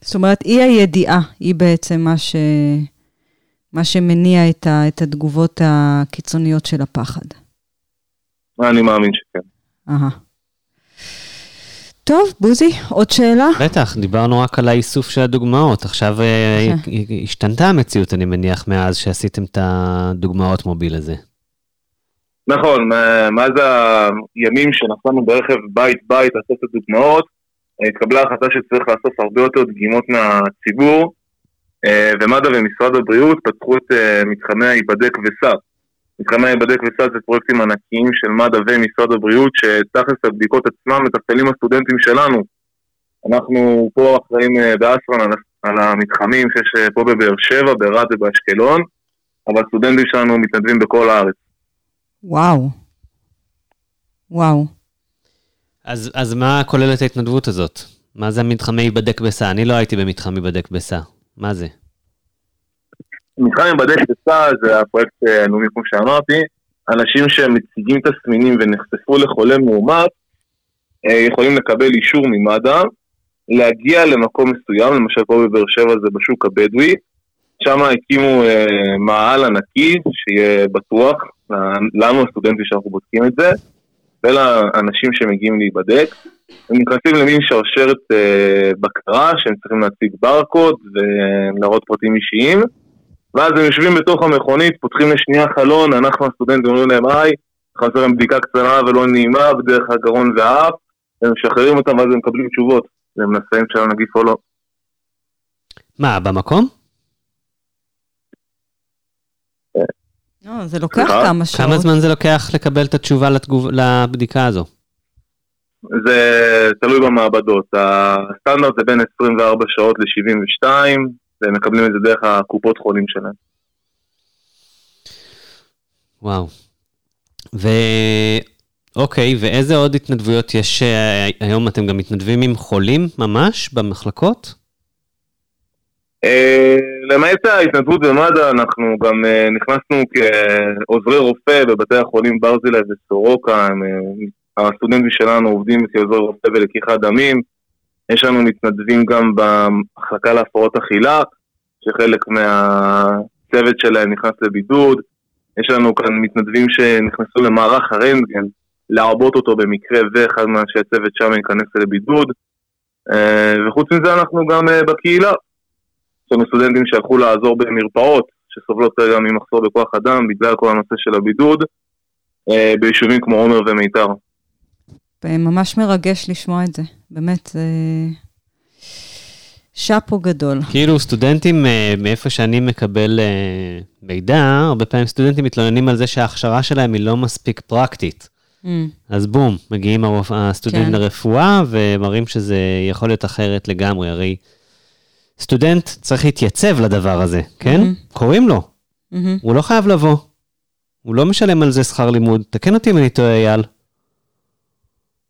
Speaker 3: זאת אומרת, אי הידיעה היא בעצם מה, ש... מה שמניע את, ה... את התגובות הקיצוניות של הפחד.
Speaker 8: אני מאמין שכן.
Speaker 3: אהה. טוב, בוזי, עוד שאלה?
Speaker 4: בטח, דיברנו רק על האיסוף של הדוגמאות. עכשיו אה,
Speaker 3: כן.
Speaker 4: השתנתה המציאות, אני מניח, מאז שעשיתם את הדוגמאות מוביל הזה.
Speaker 8: נכון, מה- מאז הימים שנסענו ברכב בית-בית לאסוף את הדוגמאות, אה, התקבלה החלטה שצריך לאסוף הרבה יותר דגימות מהציבור, אה, ומד"א ומשרד הבריאות פתחו את אה, מתחמי ההיבדק וסע. מתחמי ההיבדק וסע זה פרויקטים ענקיים של מד"א ומשרד הבריאות, שתכלס הבדיקות עצמם מתפעלים הסטודנטים שלנו. אנחנו פה אחראים אה, באסרן על, על המתחמים שיש אה, פה בבאר שבע, ברהט ובאשקלון, אבל הסטודנטים שלנו מתנדבים בכל הארץ.
Speaker 3: וואו. וואו.
Speaker 4: אז, אז מה כוללת ההתנדבות הזאת? מה זה המתחמי ייבדק בסע? אני לא הייתי במתחם ייבדק בסע. מה זה?
Speaker 8: מתחם ייבדק בסע זה הפרויקט אה, הלאומי כמו שאמרתי, אנשים שמציגים תסמינים ונחשפו לחולה מאומת אה, יכולים לקבל אישור ממד"א, להגיע למקום מסוים, למשל פה בבאר שבע זה בשוק הבדואי, שם הקימו אה, מאהל ענקי שיהיה בטוח, אה, לנו הסטודנטים שאנחנו בודקים את זה, ולאנשים שמגיעים להיבדק. הם נכנסים למין שרשרת אה, בקרה שהם צריכים להציג ברקוד ולהראות פרטים אישיים. ואז הם יושבים בתוך המכונית, פותחים לשנייה חלון, אנחנו הסטודנטים אומרים להם היי, אנחנו עושים להם בדיקה קצרה ולא נעימה בדרך הגרון והאף, הם משחררים אותם ואז הם מקבלים תשובות, הם נשאים של הנגיף או לא.
Speaker 4: מה, במקום?
Speaker 3: לא, זה לוקח? כמה שעות.
Speaker 4: כמה זמן זה לוקח לקבל את התשובה לתגוב... לבדיקה הזו?
Speaker 8: זה תלוי במעבדות, הסטנדרט זה בין 24 שעות ל-72, והם מקבלים את זה דרך הקופות חולים שלהם.
Speaker 4: וואו. ו... אוקיי, ואיזה עוד התנדבויות יש אה, היום? אתם גם מתנדבים עם חולים ממש במחלקות?
Speaker 8: אה, למעט ההתנדבות במד"א, אנחנו גם אה, נכנסנו כעוזרי רופא בבתי החולים ברזילי וסורוקה, הסטודנטים שלנו עובדים כעוזרי רופא ולקיחת דמים, יש לנו מתנדבים גם במחלקה להפרעות אכילה, שחלק מהצוות שלהם נכנס לבידוד, יש לנו כאן מתנדבים שנכנסו למערך הרנטגן, לעבות אותו במקרה ואחד מאנשי הצוות שם ייכנס לבידוד, אה, וחוץ מזה אנחנו גם אה, בקהילה. יש לנו סטודנטים שהלכו לעזור במרפאות שסובלות כרגע ממחסור בכוח אדם בגלל כל הנושא של הבידוד אה, ביישובים כמו עומר ומיתר.
Speaker 3: ממש מרגש לשמוע את זה, באמת, זה... שאפו גדול.
Speaker 4: כאילו סטודנטים, אה, מאיפה שאני מקבל אה, מידע, הרבה פעמים סטודנטים מתלוננים על זה שההכשרה שלהם היא לא מספיק פרקטית.
Speaker 3: Mm,
Speaker 4: אז בום, מגיעים הרופ- הסטודנטים
Speaker 3: כן.
Speaker 4: לרפואה ומראים שזה יכול להיות אחרת לגמרי, הרי סטודנט צריך להתייצב לדבר הזה, כן?
Speaker 3: מהמם.
Speaker 4: קוראים לו,
Speaker 3: מהמם.
Speaker 4: הוא לא חייב לבוא. הוא לא משלם על זה שכר לימוד. תקן אותי אם אני טועה, אייל.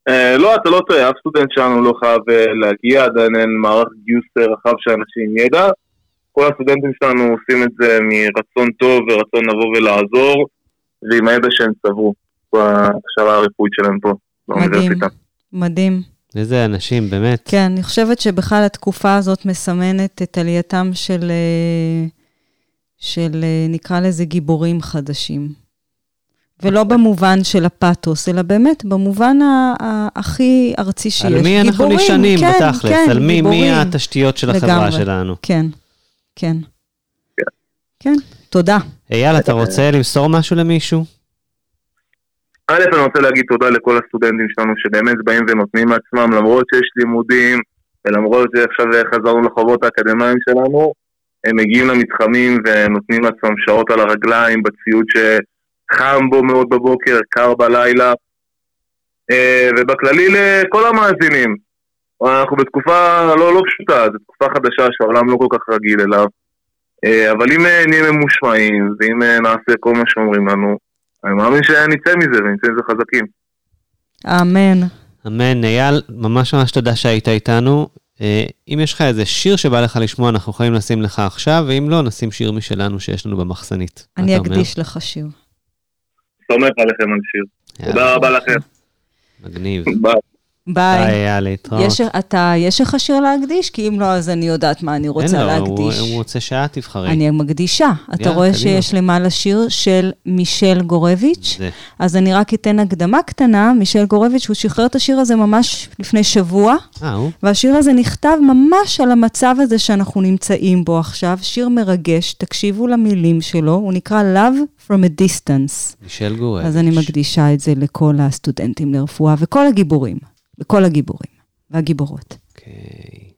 Speaker 8: אה, לא, אתה לא טועה, אף סטודנט שלנו לא חייב אה, להגיע, עדיין אין מערך גיוס אה, רחב של אנשים עם ידע. כל הסטודנטים שלנו עושים את זה מרצון טוב ורצון לבוא ולעזור, ועם הידע שהם צברו בהכשרה הרפואית שלהם פה,
Speaker 3: מדהים,
Speaker 8: באוניברסיטה.
Speaker 3: מדהים.
Speaker 4: איזה אנשים, באמת.
Speaker 3: כן, אני חושבת שבכלל התקופה הזאת מסמנת את עלייתם של, של נקרא לזה גיבורים חדשים. ולא במובן של הפתוס, אלא באמת במובן הכי ארצי שיש.
Speaker 4: על מי אנחנו
Speaker 3: גיבורים,
Speaker 4: נשענים
Speaker 3: כן,
Speaker 4: בתכלס?
Speaker 3: כן,
Speaker 4: על מי, מי
Speaker 3: גיבורים.
Speaker 4: התשתיות של החברה
Speaker 3: לגמרי.
Speaker 4: שלנו?
Speaker 3: כן, כן. כן, תודה.
Speaker 4: אייל, אתה רוצה למסור משהו למישהו?
Speaker 8: א', אני רוצה להגיד תודה לכל הסטודנטים שלנו שבאמת באים ונותנים מעצמם, למרות שיש לימודים, ולמרות שעכשיו חזרנו לחובות האקדמיים שלנו, הם מגיעים למתחמים ונותנים לעצמם שעות על הרגליים בציוד שחם בו מאוד בבוקר, קר בלילה. אה, ובכללי לכל המאזינים, אנחנו בתקופה לא, לא פשוטה, זו תקופה חדשה שהעולם לא כל כך רגיל אליו. אה, אבל אם אה, נהיה ממושמעים, ואם נעשה כל מה שאומרים לנו, אני מאמין שנצא מזה ונצא מזה חזקים.
Speaker 3: אמן.
Speaker 4: אמן. אייל, ממש ממש תודה שהיית איתנו. אם יש לך איזה שיר שבא לך לשמוע, אנחנו יכולים לשים לך עכשיו, ואם לא, נשים שיר משלנו שיש לנו במחסנית.
Speaker 3: אני? אקדיש לך שיר.
Speaker 8: סומך עליכם על שיר.
Speaker 4: יאללה,
Speaker 8: תודה רבה לכם.
Speaker 4: מגניב.
Speaker 8: ביי.
Speaker 3: ביי.
Speaker 4: ביי, אייל, להתראות.
Speaker 3: יש, אתה, יש לך שיר להקדיש? כי אם לא, אז אני יודעת מה אני רוצה
Speaker 4: אין לו,
Speaker 3: להקדיש.
Speaker 4: הוא- הוא רוצה שאת תבחרי.
Speaker 3: אני מקדישה. אתה
Speaker 4: יאללה,
Speaker 3: רואה
Speaker 4: קדימה.
Speaker 3: שיש למעלה שיר של מישל גורביץ'?
Speaker 4: זה.
Speaker 3: אז אני רק אתן הקדמה קטנה. מישל גורביץ', הוא שחרר את השיר הזה ממש לפני שבוע,
Speaker 4: אה, הוא?
Speaker 3: והשיר הזה נכתב ממש על המצב הזה שאנחנו נמצאים בו עכשיו. שיר מרגש, תקשיבו למילים שלו, הוא נקרא Love from a Distance.
Speaker 4: מישל גורביץ'.
Speaker 3: אז אני מקדישה את זה לכל הסטודנטים לרפואה וכל הגיבורים, לכל הגיבורים והגיבורות.
Speaker 4: אוקיי.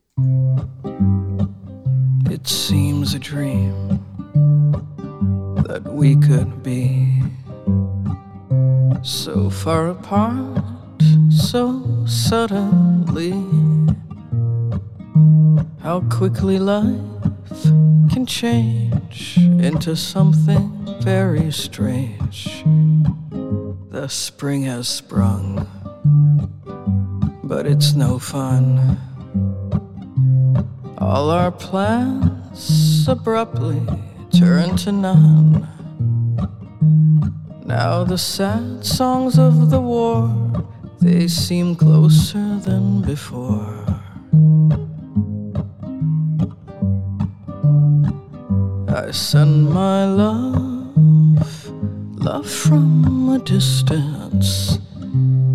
Speaker 9: It seems a dream that we could be so far apart, so suddenly. How quickly life can change into something very strange. The spring has sprung, but it's no fun. All our plans abruptly turn to none. Now the sad songs of the war, they seem closer than before. I send my love, love from a distance.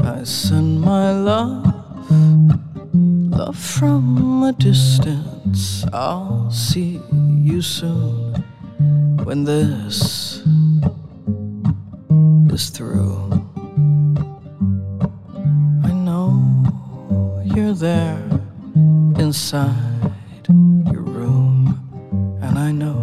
Speaker 9: I send my love, love from a distance. I'll see you soon when this is through. I know you're there inside your room, and I know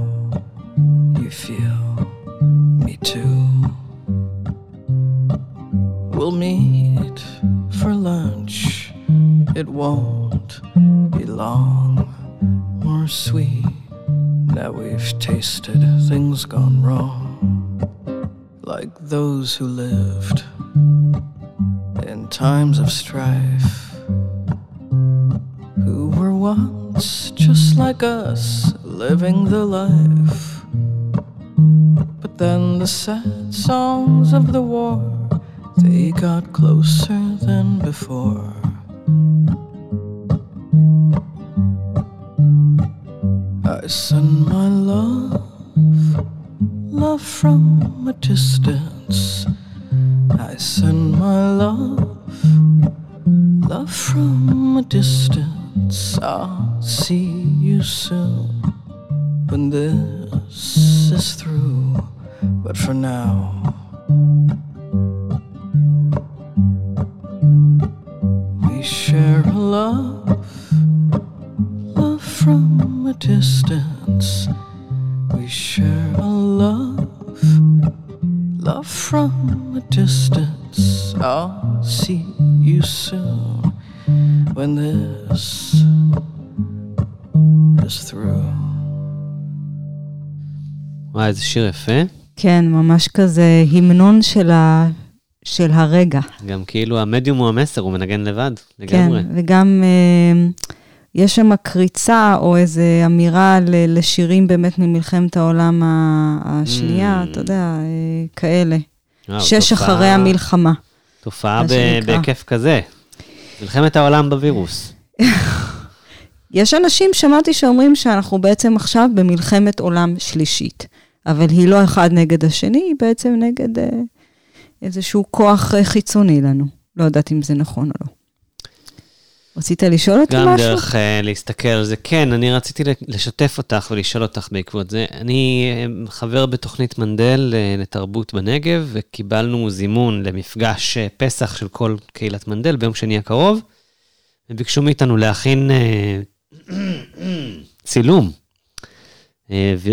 Speaker 9: times of strife, who were once just like us, living the life. But then the sad songs of the war, they got closer than before. I send my love, love from a distance.
Speaker 4: שיר יפה.
Speaker 3: כן, ממש כזה המנון של, ה... של הרגע.
Speaker 4: גם כאילו המדיום הוא המסר, הוא מנגן לבד,
Speaker 3: כן,
Speaker 4: לגמרי.
Speaker 3: וגם אה, יש שם קריצה או איזו אמירה ל- לשירים באמת ממלחמת העולם השנייה,
Speaker 4: Mm.
Speaker 3: אתה יודע, אה, כאלה.
Speaker 4: וואו,
Speaker 3: שש
Speaker 4: תופעה-
Speaker 3: אחרי המלחמה.
Speaker 4: תופעה ב-. בהיקף כזה. מלחמת העולם בווירוס.
Speaker 3: יש אנשים, שמעתי, שאומרים שאנחנו בעצם עכשיו במלחמת עולם שלישית, אבל היא לא אחד נגד השני, היא בעצם נגד אה, איזשהו כוח אה, חיצוני לנו. לא יודעת אם זה נכון או לא. רצית לשאול אותי
Speaker 4: גם
Speaker 3: משהו?
Speaker 4: דרך uh, להסתכל על זה. כן, אני רציתי לשתף אותך ולשאול אותך בעקבות זה. אני חבר בתוכנית מנדל אה, לתרבות בנגב, וקיבלנו זימון למפגש אה, פסח של כל קהילת מנדל ביום שני הקרוב, וביקשו מאיתנו להכין אה, צילום,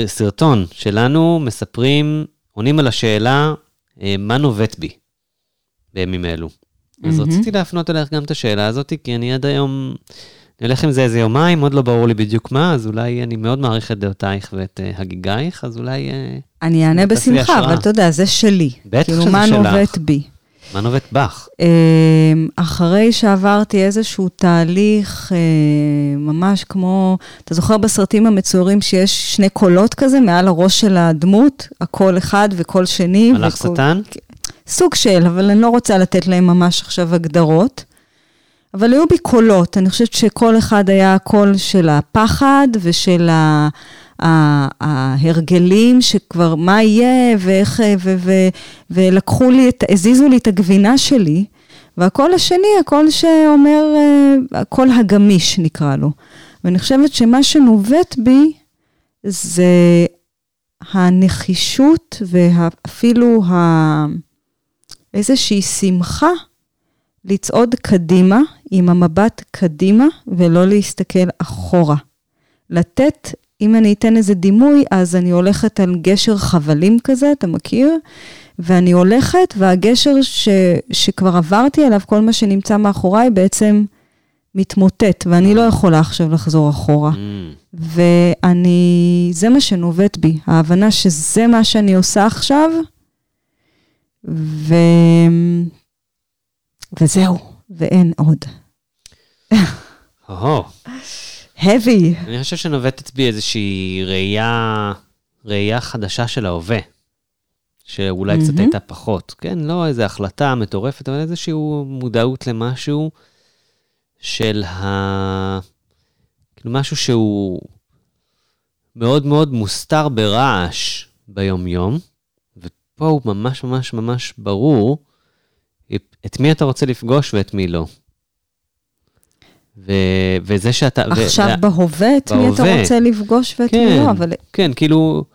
Speaker 4: סרטון שלנו, מספרים, עונים על השאלה, אה, מה נובט בי בימים אלו. אז
Speaker 3: מהמם.
Speaker 4: רציתי להפנות אליך גם את השאלה הזאת, כי אני עד היום, אני הולך עם זה איזה יומיים, עוד לא ברור לי בדיוק מה, אז אולי אני מאוד מעריך את דעותייך ואת uh, הגיגייך, אז אולי... Uh,
Speaker 3: אני אענה בשמחה,
Speaker 4: השראה.
Speaker 3: אבל אתה יודע, זה שלי.
Speaker 4: בטח
Speaker 3: כאילו,
Speaker 4: שזה שלך.
Speaker 3: בי?
Speaker 4: מה נובט בך?
Speaker 3: אמ, אחרי שעברתי איזשהו תהליך, אה, ממש כמו, אתה זוכר בסרטים המצוירים שיש שני קולות כזה מעל הראש של הדמות, הקול אחד וקול שני.
Speaker 4: מלאך
Speaker 3: וקול-
Speaker 4: שטן?
Speaker 3: סוג של, אבל אני לא רוצה לתת להם ממש עכשיו הגדרות. אבל היו בי קולות, אני חושבת שכל אחד היה הקול של הפחד ושל ה... ההרגלים שכבר מה יהיה ואיך, ו- ו- ולקחו לי, את, הזיזו לי את הגבינה שלי, והקול השני, הקול שאומר, אה, הקול הגמיש נקרא לו. ואני חושבת שמה שנובט בי זה הנחישות ואפילו ה... איזושהי שמחה לצעוד קדימה, עם המבט קדימה, ולא להסתכל אחורה. לתת, אם אני אתן איזה דימוי, אז אני הולכת על גשר חבלים כזה, אתה מכיר? ואני הולכת, והגשר ש, שכבר עברתי עליו, כל מה שנמצא מאחוריי בעצם מתמוטט, ואני לא יכולה עכשיו לחזור אחורה.
Speaker 4: Mm,
Speaker 3: ואני, זה מה שנובט בי, ההבנה שזה מה שאני עושה עכשיו, ו... וזהו, ואין עוד. Heavy.
Speaker 4: אני חושב שנובטת בי איזושהי ראייה, ראייה חדשה של ההווה, שאולי קצת
Speaker 3: מהמם.
Speaker 4: הייתה פחות. כן, לא איזו החלטה מטורפת, אבל איזושהי מודעות למשהו של ה... כאילו משהו שהוא מאוד מאוד מוסתר ברעש ביום-יום, ופה הוא ממש ממש ממש ברור את מי אתה רוצה לפגוש ואת מי לא. ו... וזה שאתה...
Speaker 3: עכשיו
Speaker 4: ו...
Speaker 3: בהווה, את מי אתה. רוצה לפגוש ואת מי
Speaker 4: כן,
Speaker 3: לא, אבל
Speaker 4: כן, כאילו,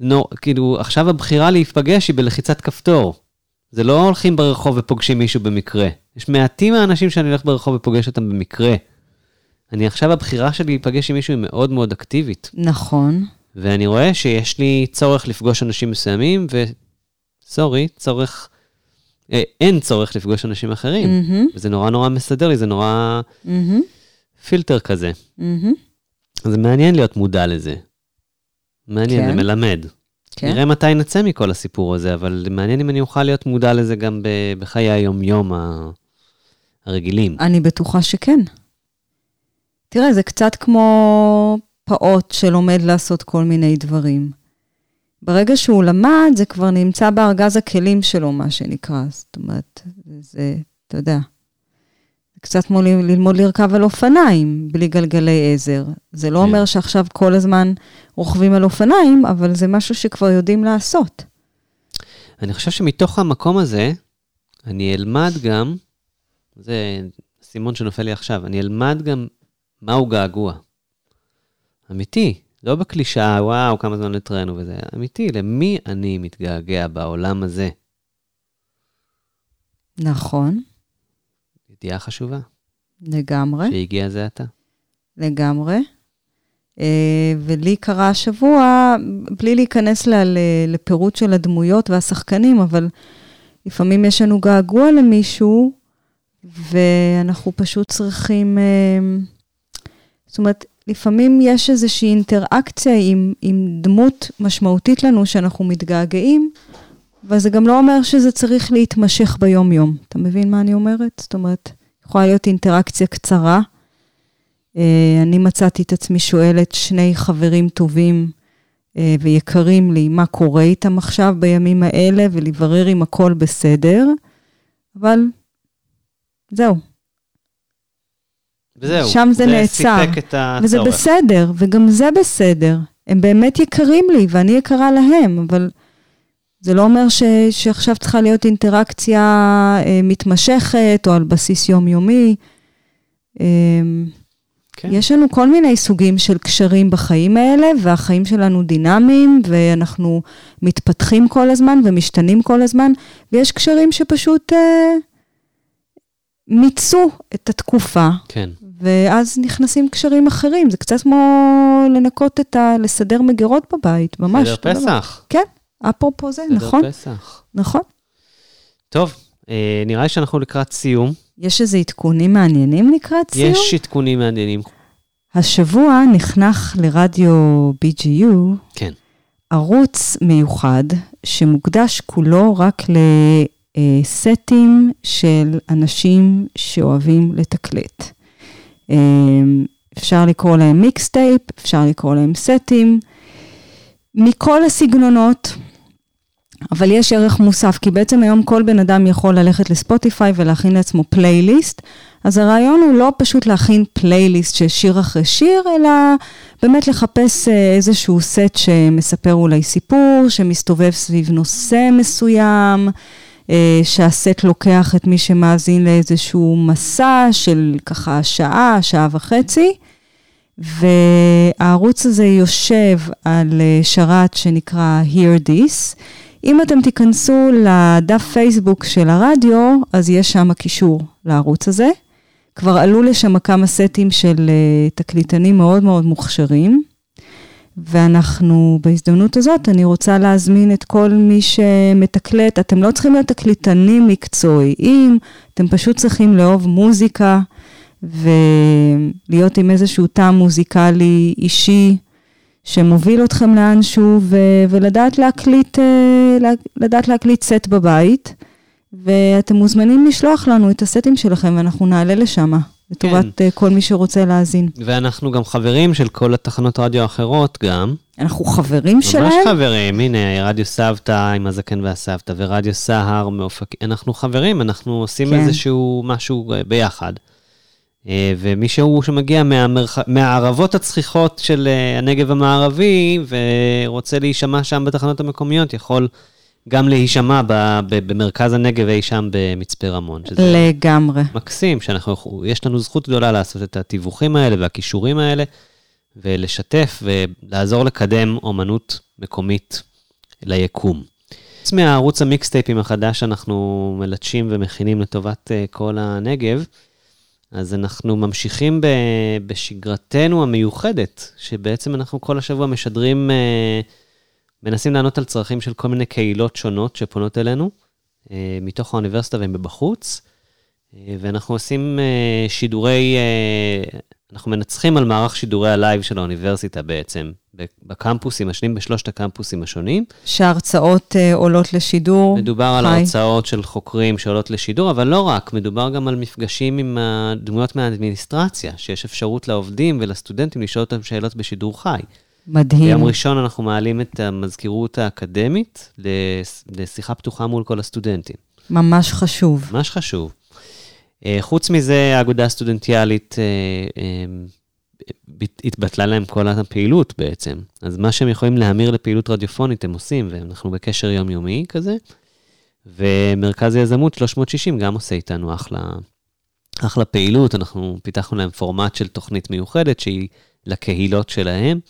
Speaker 4: נו, כאילו, עכשיו הבחירה להיפגש היא בלחיצת כפתור. זה לא הולכים ברחוב ופוגשים מישהו במקרה. יש מעטים האנשים שאני הולך ברחוב ופוגש אותם במקרה. אני עכשיו, הבחירה שלי להיפגש עם מישהו היא מאוד מאוד אקטיבית.
Speaker 3: נכון.
Speaker 4: ואני רואה שיש לי צורך לפגוש אנשים מסוימים, וסורי, צורך, אין צורך לפגוש אנשים אחרים.
Speaker 3: מהמם,
Speaker 4: וזה נורא נורא מסדר לי, זה נורא
Speaker 3: מהמם,
Speaker 4: פילטר כזה. אז זה מעניין להיות מודע לזה. מעניין,
Speaker 3: כן.
Speaker 4: זה מלמד.
Speaker 3: כן.
Speaker 4: נראה מתי נצא מכל הסיפור הזה, אבל מעניין אם אני אוכל להיות מודע לזה גם בחיי היום-יום הרגילים.
Speaker 3: אני בטוחה שכן. תראה, זה קצת כמו פעוט שלומד לעשות כל מיני דברים. ברגע שהוא למד, זה כבר נמצא בארגז הכלים שלו, מה שנקרא. זאת אומרת, זה, אתה יודע, זה קצת כמו ללמוד לרכב על אופניים בלי גלגלי עזר. זה לא
Speaker 4: כן.
Speaker 3: אומר שעכשיו כל הזמן רוכבים על אופניים, אבל זה משהו שכבר יודעים לעשות.
Speaker 4: אני חושב שמתוך המקום הזה, אני אלמד גם, זה סימון שנופל לי עכשיו, אני אלמד גם מהו געגוע. אמיתי, לא בקלישאה, וואו, כמה זמן התראינו וזה, אמיתי, למי אני מתגעגע בעולם הזה?
Speaker 3: נכון,
Speaker 4: ידיעה חשובה,
Speaker 3: לגמרי.
Speaker 4: שהגיע זה עתה.
Speaker 3: לגמרי. אה, ולי קרה השבוע, בלי להיכנס לה, ל- לפירוט של הדמויות והשחקנים, אבל לפעמים יש לנו געגוע למישהו, ואנחנו פשוט צריכים, אה, זאת אומרת, לפעמים יש איזושהי אינטראקציה עם, עם דמות משמעותית לנו שאנחנו מתגעגעים, אבל זה גם לא אומר שזה צריך להתמשך ביום-יום. אתה מבין מה אני אומרת? זאת אומרת, יכולה להיות אינטראקציה קצרה. אה, אני מצאתי את עצמי שואלת שני חברים טובים אה, ויקרים לי, מה קורה איתם עכשיו בימים האלה, ולברר אם הכל בסדר, אבל זהו,
Speaker 4: וזהו.
Speaker 3: שם זה נעצר.
Speaker 4: סיפק את הצורך.
Speaker 3: וזה בסדר, וגם זה בסדר. הם באמת יקרים לי, ואני יקרה להם, אבל זה לא אומר ש, שעכשיו צריכה להיות אינטראקציה אה, מתמשכת, או על בסיס יומיומי. אה,
Speaker 4: כן.
Speaker 3: יש לנו כל מיני סוגים של קשרים בחיים האלה, והחיים שלנו דינמיים, ואנחנו מתפתחים כל הזמן ומשתנים כל הזמן, ויש קשרים שפשוט אה, מיצו את התקופה,
Speaker 4: כן.
Speaker 3: ואז נכנסים קשרים אחרים. זה קצת כמו לנקות את ה... לסדר מגירות בבית, ממש.
Speaker 4: סדר. פסח.
Speaker 3: כן, אפרופו זה,
Speaker 4: סדר
Speaker 3: נכון,
Speaker 4: פסח.
Speaker 3: נכון.
Speaker 4: טוב, אה, נראה לי שאנחנו לקראת סיום.
Speaker 3: יש איזה עדכונים מעניינים לקראת סיום?
Speaker 4: יש עדכונים מעניינים.
Speaker 3: השבוע נחנך לרדיו BGU
Speaker 4: כן.
Speaker 3: ערוץ מיוחד שמוקדש כולו רק לסטים של אנשים שאוהבים לתקלט. אה, אפשר לקרוא להם mixtape, אפשר לקרוא להם סטים, מכל הסגנונות, אבל יש ערך מוסף, כי בעצם היום כל בן אדם יכול ללכת לספוטיפיי ולהכין לעצמו פלייליסט, אז הרעיון הוא לא פשוט להכין פלייליסט של שיר אחרי שיר, אלא באמת לחפש אה, איזשהו סט שמספר אולי סיפור, שמסתובב סביב נושא מסוים, אה, שהסט לוקח את מי שמאזין לאיזשהו מסע של ככה שעה, שעה וחצי. והערוץ הזה יושב על אה, שרת שנקרא Hear This. אם אתם תיכנסו לדף פייסבוק של הרדיו, אז יש שם קישור לערוץ הזה. כבר עלו לשם כמה סטים של אה, תקליטנים מאוד מאוד מוכשרים, ואנחנו, בהזדמנות הזאת, אני רוצה להזמין את כל מי שמתקלט. אתם לא צריכים להיות תקליטנים מקצועיים, אתם פשוט צריכים לאהוב מוזיקה ולהיות עם איזשהו טעם מוזיקלי אישי. שמוביל אתכם לאנשהו, ו- ולדעת להקליט, אה, לדעת להקליט סט בבית, ואתם מוזמנים לשלוח לנו את הסטים שלכם, ואנחנו נעלה לשם, לטובת
Speaker 4: כן.
Speaker 3: אה, כל מי שרוצה להאזין.
Speaker 4: ואנחנו גם חברים של כל התחנות רדיו האחרות גם.
Speaker 3: אנחנו חברים שלהם?
Speaker 4: ממש חברים, הנה, רדיו סבתא עם הזקן והסבתא, ורדיו סהר מאופקים. אנחנו חברים, אנחנו עושים
Speaker 3: כן.
Speaker 4: איזשהו משהו אה, ביחד. אה, ומישהו שמגיע מהמרח... מהערבות הצחיחות של הנגב המערבי, ורוצה להישמע שם בתחנות המקומיות, יכול גם להישמע ב... ב... במרכז הנגב אי שם במצפה רמון. שזה
Speaker 3: לגמרי.
Speaker 4: מקסים, שאנחנו, יש לנו זכות גדולה לעשות את התיווכים האלה והכישורים האלה, ולשתף ולעזור לקדם אומנות מקומית ליקום. חוץ מהערוץ המיקסטייפים החדש שאנחנו מלטשים ומכינים לטובת uh, כל הנגב, אז אנחנו ממשיכים ב, בשגרתנו המיוחדת, שבעצם אנחנו כל השבוע משדרים, אה, מנסים לענות על צרכים של כל מיני קהילות שונות שפונות אלינו, אה, מתוך האוניברסיטה ומבחוץ. אה, ואנחנו עושים אה, שידורי, אה, אנחנו מנצחים על מערך שידורי הלייב של האוניברסיטה בעצם, בקמפוסים השונים, בשלושת הקמפוסים השונים.
Speaker 3: שההרצאות אה, עולות לשידור.
Speaker 4: מדובר על
Speaker 3: חי.
Speaker 4: הרצאות של חוקרים שעולות לשידור, אבל לא רק, מדובר גם על מפגשים עם הדמויות מהאדמיניסטרציה, שיש אפשרות לעובדים ולסטודנטים לשאול אותם שאלות בשידור חי.
Speaker 3: מדהים.
Speaker 4: ביום ראשון אנחנו מעלים את המזכירות האקדמית לשיחה פתוחה מול כל הסטודנטים.
Speaker 3: ממש חשוב.
Speaker 4: ממש חשוב. אה, חוץ מזה, האגודה הסטודנטיאלית, אה, אה, התבטלה להם כל הפעילות בעצם. אז מה שהם יכולים להמיר לפעילות רדיופונית הם עושים, ואנחנו בקשר יומיומי כזה. ומרכז היזמות 360 גם עושה איתנו אחלה, אחלה פעילות, אנחנו פיתחנו להם פורמט של תוכנית מיוחדת שהיא לקהילות שלהם.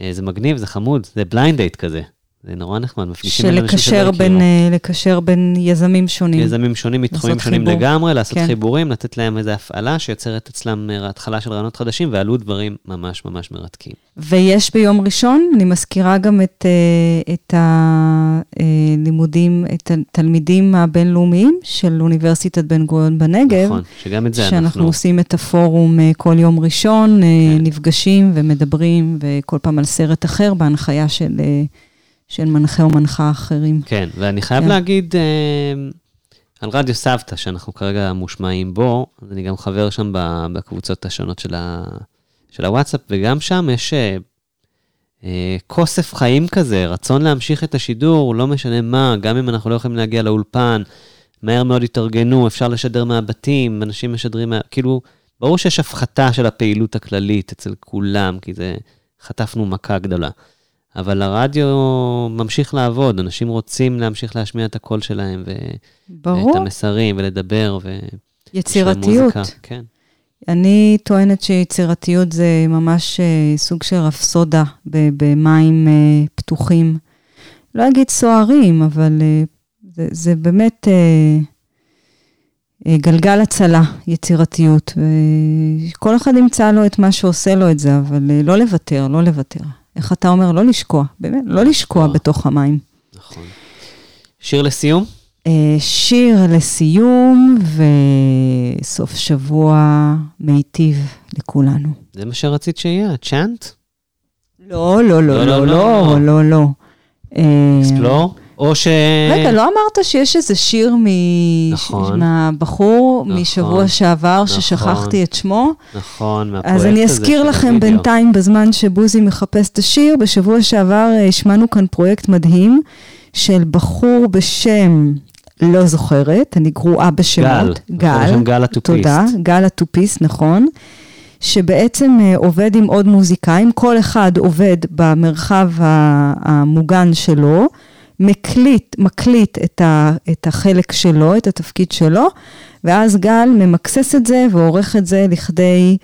Speaker 4: אה, זה מגניב, זה חמוד, זה blind date כזה. זה נורא נחמד, מפגישים בין אנשים שלא
Speaker 3: בין,
Speaker 4: הכירו.
Speaker 3: אה, לקשר בין יזמים שונים.
Speaker 4: יזמים שונים מתחומים שונים
Speaker 3: חיבור.
Speaker 4: לגמרי, לעשות
Speaker 3: כן.
Speaker 4: חיבורים, לתת להם איזו הפעלה שיוצרת אצלם אה, התחלה של רעיונות חדשים, ועלו דברים ממש ממש מרתקים.
Speaker 3: ויש ביום ראשון, אני מזכירה גם את, את הלימודים, את התלמידים הבינלאומיים של אוניברסיטת בן גוריון בנגב.
Speaker 4: נכון, שגם את זה
Speaker 3: שאנחנו
Speaker 4: אנחנו...
Speaker 3: עושים את הפורום אה, כל יום ראשון, אה, נפגשים ומדברים, וכל פעם על סרט אחר, בהנחיה של, אה, של מנחה או מנחה אחרים.
Speaker 4: כן, ואני חייב
Speaker 3: כן.
Speaker 4: להגיד על רדיו סבתא, שאנחנו כרגע מושמעים בו, אני גם חבר שם בקבוצות השונות של, ה, של הוואטסאפ, וגם שם יש כוסף חיים כזה, רצון להמשיך את השידור, לא משנה מה, גם אם אנחנו לא יכולים להגיע לאולפן, מהר מאוד התארגנו, אפשר לשדר מהבתים, אנשים משדרים, מה, כאילו, ברור שיש הפחתה של הפעילות הכללית אצל כולם, כי זה, חטפנו מכה גדולה. אבל הרדיו ממשיך לעבוד, אנשים רוצים להמשיך להשמיע את הקול שלהם, ו...
Speaker 3: ברור,
Speaker 4: את המסרים, ולדבר, ו...
Speaker 3: יצירתיות.
Speaker 4: מוזיקה, כן.
Speaker 3: אני טוענת שיצירתיות זה ממש אה, סוג של רפסודה במים אה, פתוחים. לא אגיד סוערים, אבל אה, זה, זה באמת גלגל הצלה, יצירתיות. וכל אחד ימצא לו את מה שעושה לו את זה, אבל לא לוותר, לא לוותר. איך אתה אומר? לא לשקוע, באמת, לא לשקוע
Speaker 4: לשקוע.
Speaker 3: בתוך המים.
Speaker 4: נכון. שיר לסיום?
Speaker 3: אה, שיר לסיום וסוף שבוע מיטיב לכולנו.
Speaker 4: זה מה שרצית שיהיה, צ'אנט?
Speaker 3: לא, לא, לא,
Speaker 4: לא,
Speaker 3: לא,
Speaker 4: לא,
Speaker 3: לא.
Speaker 4: אקספלור? או ש...
Speaker 3: רגע, לא אמרת שיש איזה שיר
Speaker 4: נכון.
Speaker 3: מהבחור
Speaker 4: נכון.
Speaker 3: משבוע שעבר,
Speaker 4: נכון.
Speaker 3: ששכחתי את שמו?
Speaker 4: נכון, מהפרויקט הזה.
Speaker 3: אז אני אזכיר לכם בינתיים, בזמן שבוזי מחפש את השיר, בשבוע שעבר אה, השמענו כאן פרויקט מדהים של בחור בשם... לא זוכרת, אני גרועה בשמות.
Speaker 4: בחור בשם גל הטופיסט.
Speaker 3: תודה, גל הטופיסט, נכון. שבעצם אה, עובד עם עוד מוזיקאים, כל אחד עובד במרחב המוגן שלו, מקליט, מקליט את, ה, את החלק שלו, את התפקיד שלו, ואז גל ממקסס את זה ועורך את זה לכדי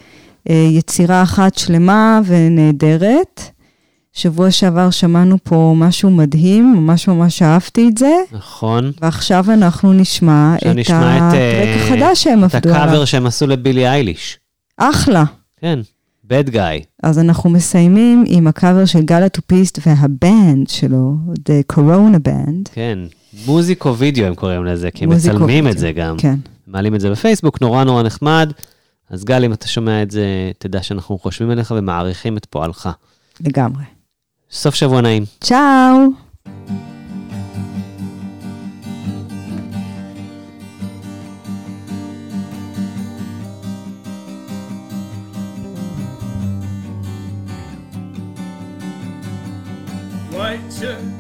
Speaker 3: אה, יצירה אחת שלמה ונהדרת. שבוע שעבר שמענו פה משהו מדהים, ממש ממש אהבתי את זה,
Speaker 4: נכון.
Speaker 3: ועכשיו אנחנו נשמע את
Speaker 4: את,
Speaker 3: הטרק
Speaker 4: אה,
Speaker 3: החדש שהם
Speaker 4: את
Speaker 3: עבדו עליו.
Speaker 4: הקאבר שהם עשו לבילי אייליש.
Speaker 3: אחלה.
Speaker 4: כן, bad guy.
Speaker 3: אז אנחנו מסיימים עם הקאבר של גל הטופיסט והבנד שלו, The Corona Band.
Speaker 4: כן, מוזיקו וידאו הם קוראים לזה, כי הם מצלמים את זה גם.
Speaker 3: כן.
Speaker 4: מעלים את זה בפייסבוק, נורא נורא נחמד. אז גל, אם אתה שומע את זה, תדע שאנחנו חושבים עליך ומעריכים את פועלך.
Speaker 3: לגמרי.
Speaker 4: סוף שבוע נעים.
Speaker 3: צ'או!
Speaker 2: White shirt,